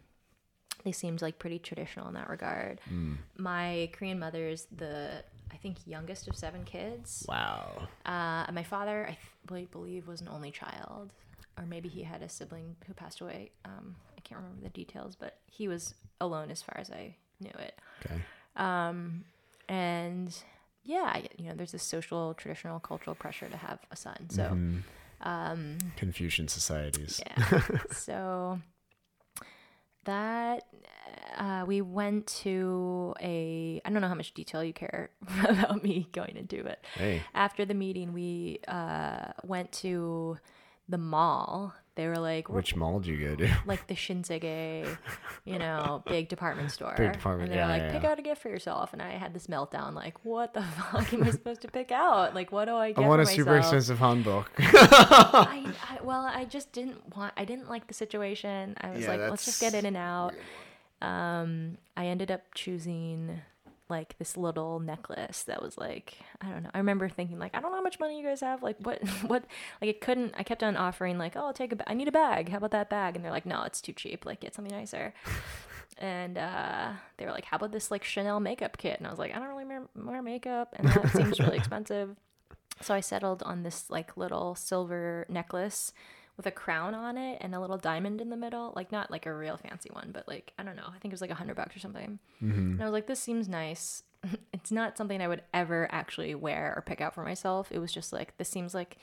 they seemed like pretty traditional in that regard. Hmm. My Korean mother is the I think youngest of seven kids. Wow. Uh, my father, I th- believe, was an only child, or maybe he had a sibling who passed away. Um, I can't remember the details, but he was alone as far as I knew it. Okay. Um, and yeah, you know, there's this social, traditional, cultural pressure to have a son. So, Mhm. um, Confucian societies. yeah. so that uh, we went to a I don't know how much detail you care about me going into it. Hey. After the meeting, we uh, went to the mall. They were like, Which mall did you go to? like the Shinsegae, you know, big department store. Big department, and they're yeah, like, yeah, pick yeah. out a gift for yourself. And I had this meltdown, like, what the fuck am I supposed to pick out? Like, what do I get I want a for super expensive handbook. I, I, well, I just didn't want. I didn't like the situation. I was like, let's just get in and out. Um, I ended up choosing like this little necklace that was like I don't know. I remember thinking like I don't know how much money you guys have. Like what what like it couldn't. I kept on offering like oh I'll take a ba- I need a bag. How about that bag? And they're like no it's too cheap. Like get something nicer. And uh, they were like, "How about this like Chanel makeup kit?" And I was like, "I don't really wear, wear makeup, and that seems really expensive." So I settled on this like little silver necklace with a crown on it and a little diamond in the middle. Like not like a real fancy one, but like I don't know. I think it was like a hundred bucks or something. Mm-hmm. And I was like, this seems nice. it's not something I would ever actually wear or pick out for myself. It was just like this seems like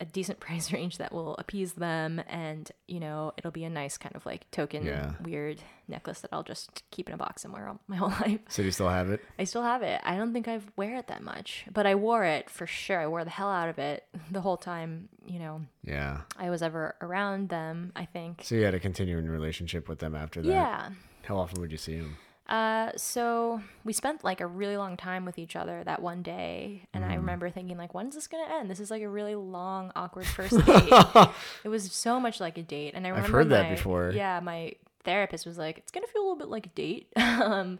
a decent price range that will appease them and you know it'll be a nice kind of like token Yeah. weird necklace that i'll just keep in a box somewhere all, my whole life so do you still have it? I still have it. I don't think I've wear it that much, but I wore it for sure. I wore the hell out of it the whole time, you know, Yeah. I was ever around them, I think. So you had a continuing relationship with them after that. Yeah. How often would you see them? Uh, so we spent like a really long time with each other that one day, and Mm-hmm. I remember thinking like, when's this gonna end? This is like a really long, awkward first date. it was so much like a date, and I remember heard that before. Yeah, my therapist was like, it's gonna feel a little bit like a date. um,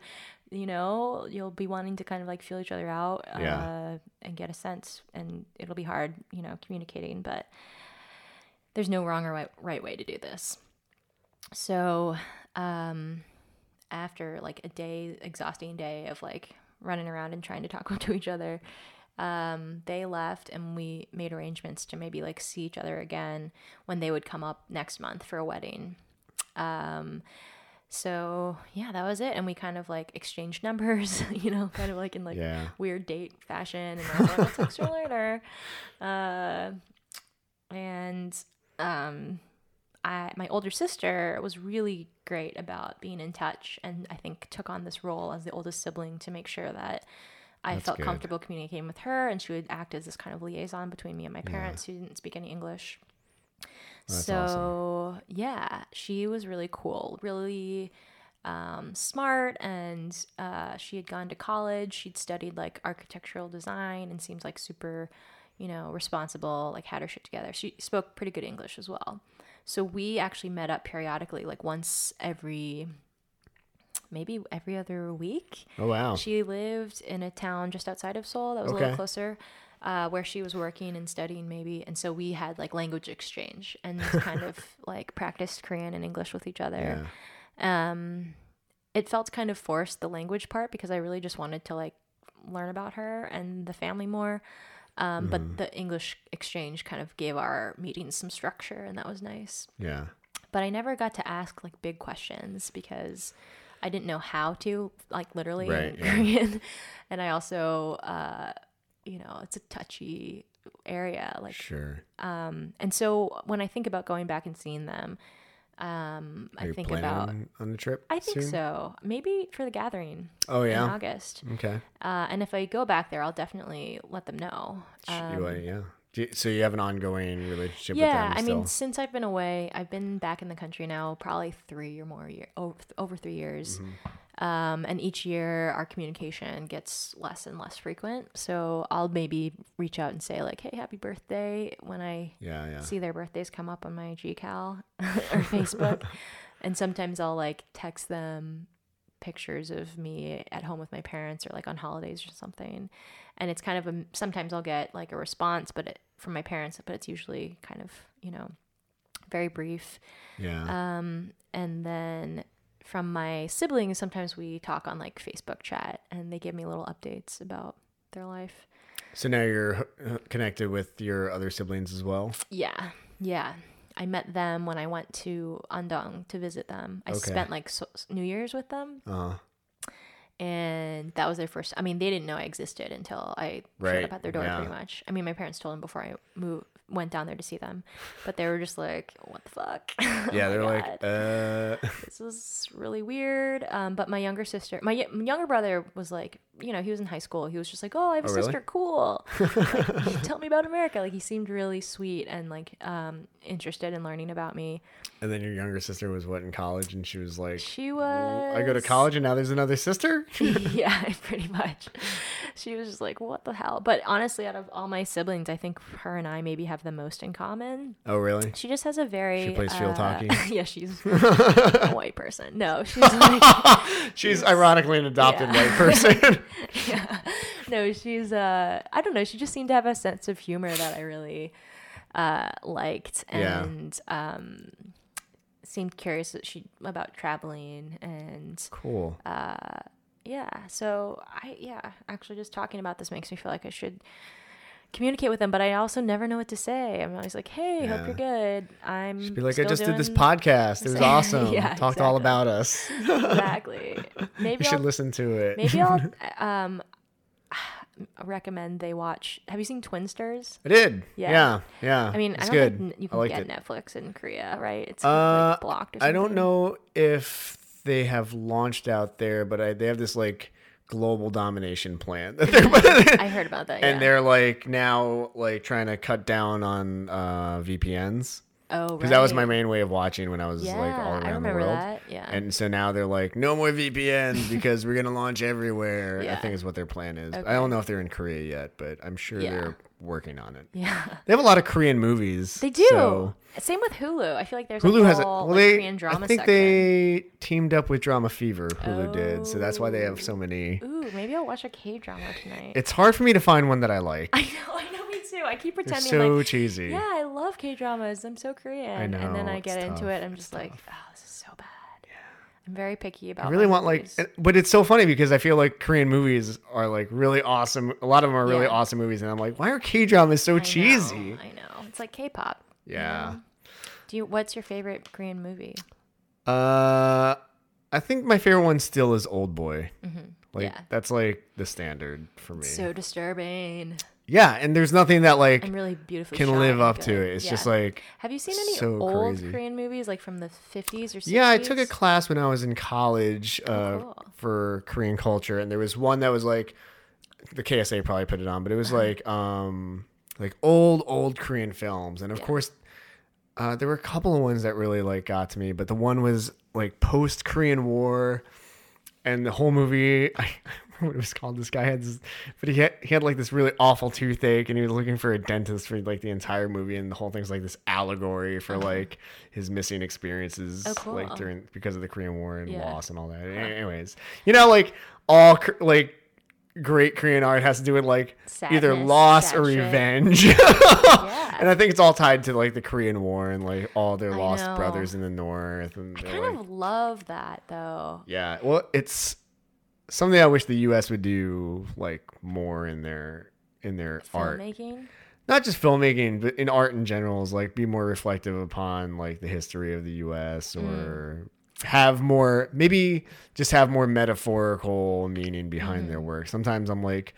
you know, you'll be wanting to kind of like feel each other out, Yeah. uh, and get a sense, and it'll be hard, you know, communicating, but there's no wrong or right, right way to do this. So, um, after like a day, exhausting day of like running around and trying to talk to each other, um, they left and we made arrangements to maybe like see each other again when they would come up next month for a wedding. Um, so yeah, that was it. And we kind of like exchanged numbers, you know, kind of like in like Yeah. weird date fashion. And I was like, I'll text you later. Uh, and um, I my older sister was really great about being in touch, and I think took on this role as the oldest sibling to make sure that I That's felt good. comfortable communicating with her, and she would act as this kind of liaison between me and my parents who didn't speak any English. That's so yeah, she was really cool, really um, smart, and uh, she had gone to college. She'd studied like architectural design, and seems like super, you know, responsible. Like had her shit together. She spoke pretty good English as well. So we actually met up periodically, like once every, maybe every other week. Oh wow. She lived in a town just outside of Seoul that was a little closer, uh, where she was working and studying maybe. And so we had like language exchange and kind of like practiced Korean and English with each other. yeah. Um, it felt kind of forced the language part because I really just wanted to like learn about her and the family more. Um, Mm-hmm. But the English exchange kind of gave our meetings some structure, and that was nice Yeah. but I never got to ask like big questions because I didn't know how to, like literally Right, in yeah. Korean. And I also, uh, you know, it's a touchy area. Like, Sure. um, and so when I think about going back and seeing them, um, Are I think about, on, on the trip? I think soon? so. Maybe for the gathering Oh in yeah. August. Okay. Uh, and if I go back there, I'll definitely let them know. Sh- you Um, want- yeah. Do you- so you have an ongoing relationship yeah, with them I mean, since I've been away, I've been back in the country now probably three or more years, over, over three years. Mm-hmm. Um, and each year our communication gets less and less frequent. So I'll maybe reach out and say like, "Hey, happy birthday!" when I yeah, yeah. see their birthdays come up on my GCal or Facebook. and sometimes I'll like text them pictures of me at home with my parents or like on holidays or something. And it's kind of a sometimes I'll get like a response, but it, from my parents, but it's usually kind of you know very brief. yeah. Um, and then from my siblings, sometimes we talk on like Facebook chat, and they give me little updates about their life. so now you're uh, connected with your other siblings as well. Yeah, yeah. I met them when I went to Andong to visit them. I Okay. spent like so- New Year's with them, Uh, and that was their first. I mean, they didn't know I existed until I showed up at their door. yeah. Pretty much. I mean, my parents told them before I moved, went down there to see them, but they were just like, "What the fuck?" Oh yeah, my they're like, uh, this is really weird. Um, but my younger sister, my y- younger brother was like you know, he was in high school. He was just like, "Oh, I have a Oh, really? sister. Cool. Like, Tell me about America." Like he seemed really sweet and like um interested in learning about me. And then your younger sister was what in college, and she was like, She was. "I go to college, and now there's another sister." yeah, pretty much. She was just like, "What the hell?" But honestly, out of all my siblings, I think her and I maybe have the most in common. oh, really? She just has a very. She plays field uh, hockey? yeah, she's a white person. No, she's like, She's ironically an adopted Yeah. white person. yeah. No, she's. Uh, I don't know. She just seemed to have a sense of humor that I really uh, liked, Yeah. and um, seemed curious that she about traveling and cool. uh, yeah. So I yeah, actually just talking about this makes me feel like I should communicate with them, but I also never know what to say. I'm always like, "Hey, hope you're good. I'm Just be like, I just did this podcast. It was awesome. Yeah, Talked all about us. Exactly. Maybe you should I'll, listen to it. maybe I'll um recommend they watch. Have you seen Twinsters? I did. Yeah. Yeah. Yeah. I mean, it's I good. don't think you can get it. Netflix in Korea, right? It's Uh, like blocked. Or I don't know if they have launched out there, but I, they have this like global domination plan that they're I heard about that. and they're like now like trying to cut down on uh, VPNs oh, because that was my main way of watching when I was Yeah, like all I around the remember world. that. Yeah. And so now they're like, no more VPNs because we're gonna launch everywhere. Yeah. I think is what their plan is. I don't know if they're in Korea yet, but I'm sure Yeah. they're working on it. yeah. They have a lot of Korean movies. They do. so- Same with Hulu. I feel like there's Hulu a has a whole well, like, they Korean drama I think section. they teamed up with Drama Fever. Hulu did, so that's why they have Oh. so many. Ooh, maybe I'll watch a K drama tonight. It's hard for me to find one that I like. I know, I know, me too. I keep They're pretending so like, cheesy. yeah, I love K dramas. I'm so Korean. I know. and then I it's get into tough, it. I'm it's just like, oh, this is so bad. Yeah. I'm very picky about. I really want like, but it's so funny because I feel like Korean movies are like really awesome. A lot of them are really Yeah. awesome movies, and I'm like, why are K dramas so I know, cheesy? I know. It's like K-pop. you Yeah. know? Do you? What's your favorite Korean movie? Uh, I think my favorite one still is Old Boy. Like Mm-hmm. Yeah. that's like the standard for me. So disturbing yeah, and there's nothing that like and really beautifully can shot live and up to it. It's Yeah. just like Have you seen any so old crazy. Korean movies like from the 50s or 60s? Yeah, I took a class when I was in college uh, Oh, cool. for Korean culture, and there was one that was like the KSA probably put it on, but it was Uh-huh. like um like old old Korean films, and of course uh, there were a couple of ones that really like got to me, but the one was like post Korean War, and the whole movie. I, what it was called. This guy had, this, but he had he had like this really awful toothache, and he was looking for a dentist for like the entire movie, and the whole thing's like this allegory for like his missing experiences, Uh-huh. Oh, cool. like during because of the Korean War and Yeah. loss and all that. Anyways, you know, like all like great Korean art has to do with like either Sadness, loss or revenge. Yeah. And I think it's all tied to like the Korean War and like all their I lost know. brothers in the north. And I kind like- of love that though. yeah. Well, it's something I wish the U.S. would do like more in their in their art, Filmmaking. not just filmmaking, but in art in general. Is like be more reflective upon like the history of the U.S. Mm. or have more maybe just have more metaphorical meaning behind Mm. their work. Sometimes I'm like.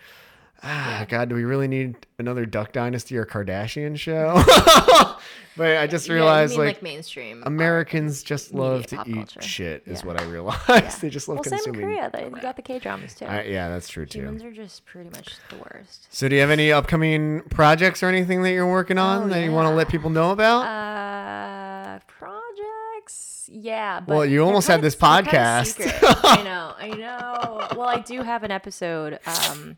Ah, God, do we really need another Duck Dynasty or Kardashian show? but I just realized, mean, like, mainstream. art. Americans just love to eat culture. shit, is Yeah. what I realized. Yeah. they just love well, same in consuming. Korea. They, you got the K dramas too. Yeah, that's true too. Humans are just pretty much the worst. So, do you have any upcoming projects or anything that you're working on Oh, that you want to let people know about? Uh, projects. Yeah. But Well, you almost had this they're kinda podcast. I know. I know. Well, I do have an episode. Um,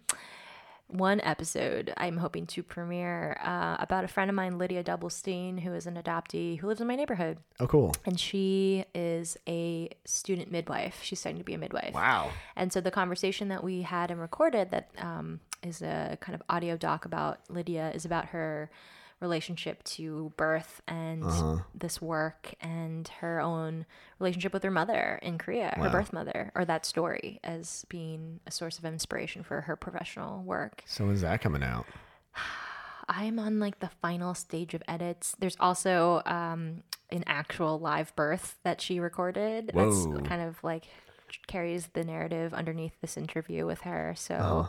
one episode I'm hoping to premiere uh, about a friend of mine, Lydia Doublestein, who is an adoptee who lives in my neighborhood, oh, cool. and she is a student midwife. She's studying to be a midwife. Wow. And so the conversation that we had and recorded that um, is a kind of audio doc about Lydia is about her relationship to birth and Uh-huh. this work and her own relationship with her mother in Korea, her birth mother, or that story as being a source of inspiration for her professional work. So, when's that coming out? I'm on like the final stage of edits. There's also um, an actual live birth that she recorded. Whoa. That's kind of like carries the narrative underneath this interview with her. So, Oh.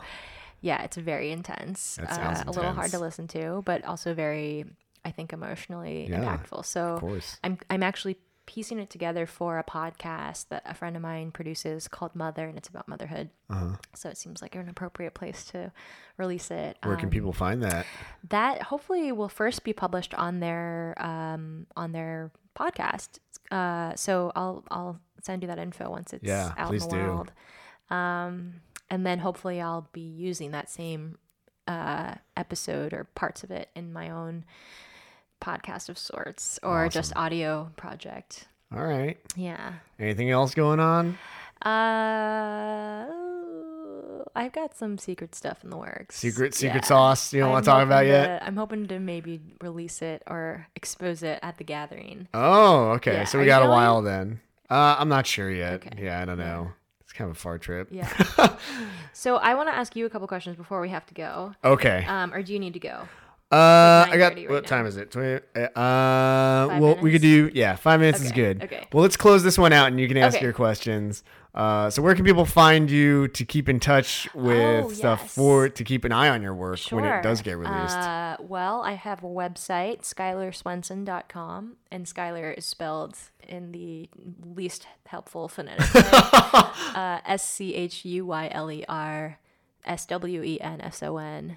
Yeah, it's very intense. Uh, a little hard to listen to, but also very, I think, emotionally Yeah, impactful. So, Of course. I'm I'm actually piecing it together for a podcast that a friend of mine produces called Mother, and it's about motherhood. Uh-huh. So it seems like an appropriate place to release it. Where can Um, people find that? that hopefully will first be published on their um, on their podcast. Uh, so I'll I'll send you that info once it's Yeah, out in the do. world. Um, and then hopefully I'll be using that same uh, episode or parts of it in my own podcast of sorts or just audio project. All right. Yeah. Anything else going on? Uh, I've got some secret stuff in the works. Secret secret Yeah. sauce you don't want to talk about hoping yet? I'm hoping to maybe release it or expose it at the gathering. Oh, okay. Yeah. So we you got a going? while then. Uh, I'm not sure yet. Okay. Yeah, I don't know. Kind of a far trip. Yeah. so I want to ask you a couple questions before we have to go. Okay. Um, or do you need to go? Uh, I got right what now. time is it? 20, uh, well, we could do yeah, five minutes is good. okay. Well, let's close this one out, and you can ask Okay. your questions. Uh, so where can people find you to keep in touch with Oh, stuff yes. for to keep an eye on your work when it does get released? Uh, well, I have a website, schuylerswenson.com, and Schuyler is spelled in the least helpful phonetic way. uh, S C H U Y L E R S W E N S O N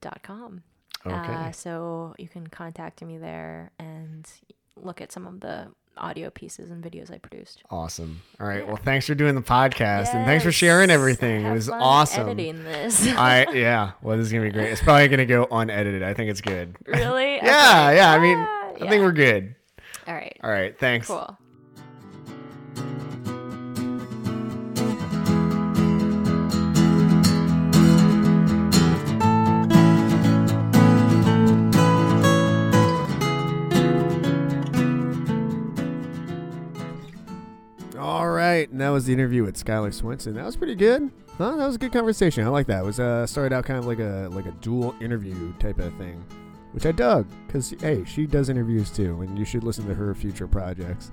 dot com. Okay. Uh, so you can contact me there and look at some of the audio pieces and videos I produced. awesome. All right. Well, thanks for doing the podcast, and thanks for sharing Yes. everything. It was awesome. Editing this. I yeah. Well, this is gonna be great. It's probably gonna go unedited. I think it's good. really? Yeah, Okay. yeah. I mean, Ah, I think we're good. All right. All right. Thanks. Cool. Right, and that was the interview with Schuyler Swenson. That was pretty good. Huh? That was a good conversation. I like that. It was uh, started out kind of like a like a dual interview type of thing, which I dug because hey, she does interviews too, and you should listen to her future projects.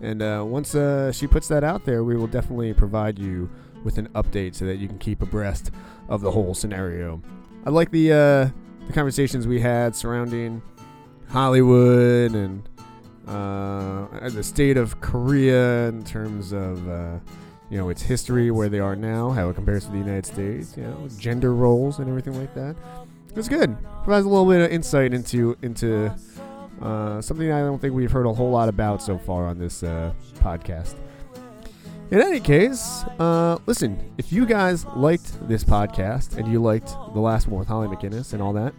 And uh, once uh, she puts that out there, we will definitely provide you with an update so that you can keep abreast of the whole scenario. I like the uh, the conversations we had surrounding Hollywood and uh, the state of Korea in terms of uh, you know its history, where they are now, how it compares to the United States, you know, gender roles and everything like that. It's good. Provides a little bit of insight into into uh, something I don't think we've heard a whole lot about so far on this uh, podcast. In any case, uh, listen, if you guys liked this podcast and you liked the last one with Holly McInnes and all that,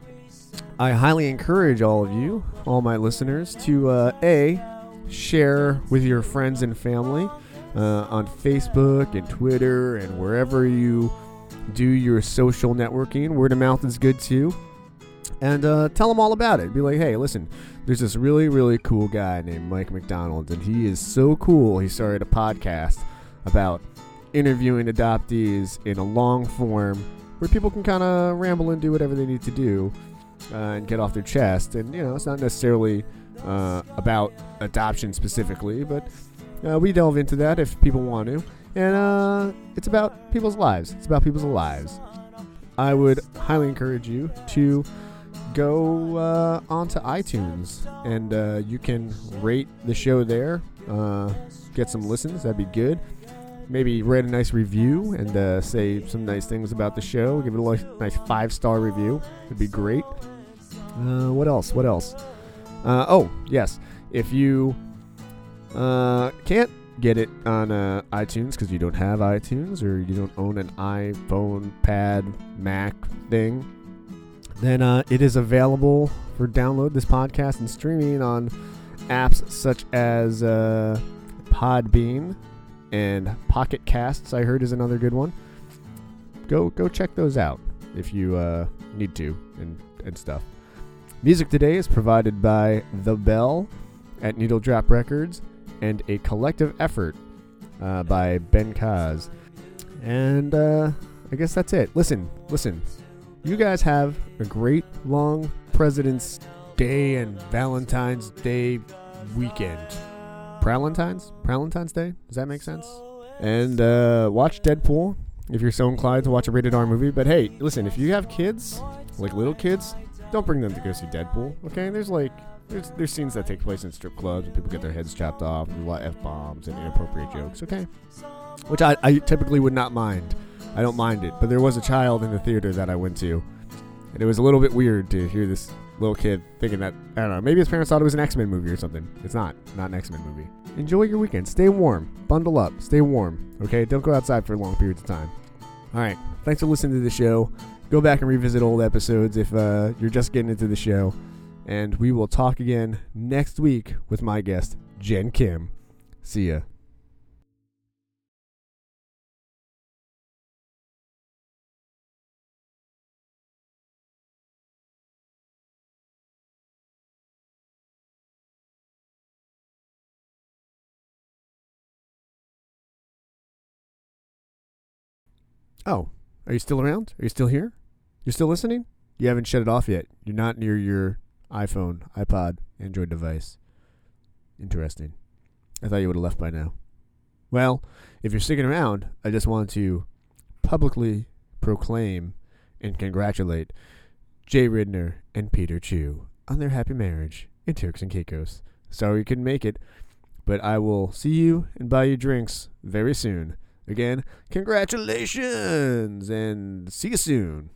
I highly encourage all of you, all my listeners, to uh, A, share with your friends and family uh, on Facebook and Twitter and wherever you do your social networking. Word of mouth is good too. And uh, tell them all about it. Be like, hey, listen, there's this really, really cool guy named Mike McDonald, and he is so cool. He started a podcast about interviewing adoptees in a long form where people can kind of ramble and do whatever they need to do uh, and get off their chest. And, you know, it's not necessarily uh, about adoption specifically, but uh, we delve into that if people want to. And uh, it's about people's lives. It's about people's lives. I would highly encourage you to go uh, onto iTunes and uh, you can rate the show there. Uh, get some listens. That'd be good. Maybe write a nice review and uh, say some nice things about the show. Give it a nice five star review. It'd be great. Uh, what else? What else? Uh, oh, yes. If you uh, can't get it on uh, iTunes because you don't have iTunes or you don't own an iPhone, pad, Mac thing, then uh, it is available for download this podcast and streaming on apps such as Podbean and Pocket Casts. I heard is another good one. Go go check those out if you uh, need to and and stuff. Music today is provided by The Bell at Needle Drop Records and a collective effort uh, by Ben Kaz. And uh, I guess that's it. Listen, listen. You guys have a great long President's Day and Valentine's Day weekend. Pralentine's? Pralentine's Day? Does that make sense? And uh, watch Deadpool if you're so inclined to watch a rated R movie. But hey, listen, if you have kids, like little kids, don't bring them to go see Deadpool. Okay, there's like there's there's scenes that take place in strip clubs and people get their heads chopped off, and a lot of f bombs and inappropriate jokes. Okay, which I, I typically would not mind. I don't mind it, but there was a child in the theater that I went to, and it was a little bit weird to hear this little kid thinking that I don't know. Maybe his parents thought it was an X Men movie or something. It's not. Not an X Men movie. Enjoy your weekend. Stay warm. Bundle up. Stay warm. Okay. Don't go outside for long periods of time. All right. Thanks for listening to the show. Go back and revisit old episodes if uh, you're just getting into the show. And we will talk again next week with my guest, Jen Kim. See ya. Oh, are you still around? Are you still here? You're still listening? You haven't shut it off yet. You're not near your iPhone, iPod, Android device. Interesting. I thought you would have left by now. Well, if you're sticking around, I just want to publicly proclaim and congratulate Jay Ridner and Peter Chu on their happy marriage in Turks and Caicos. Sorry you couldn't make it, but I will see you and buy you drinks very soon. Again, congratulations and see you soon.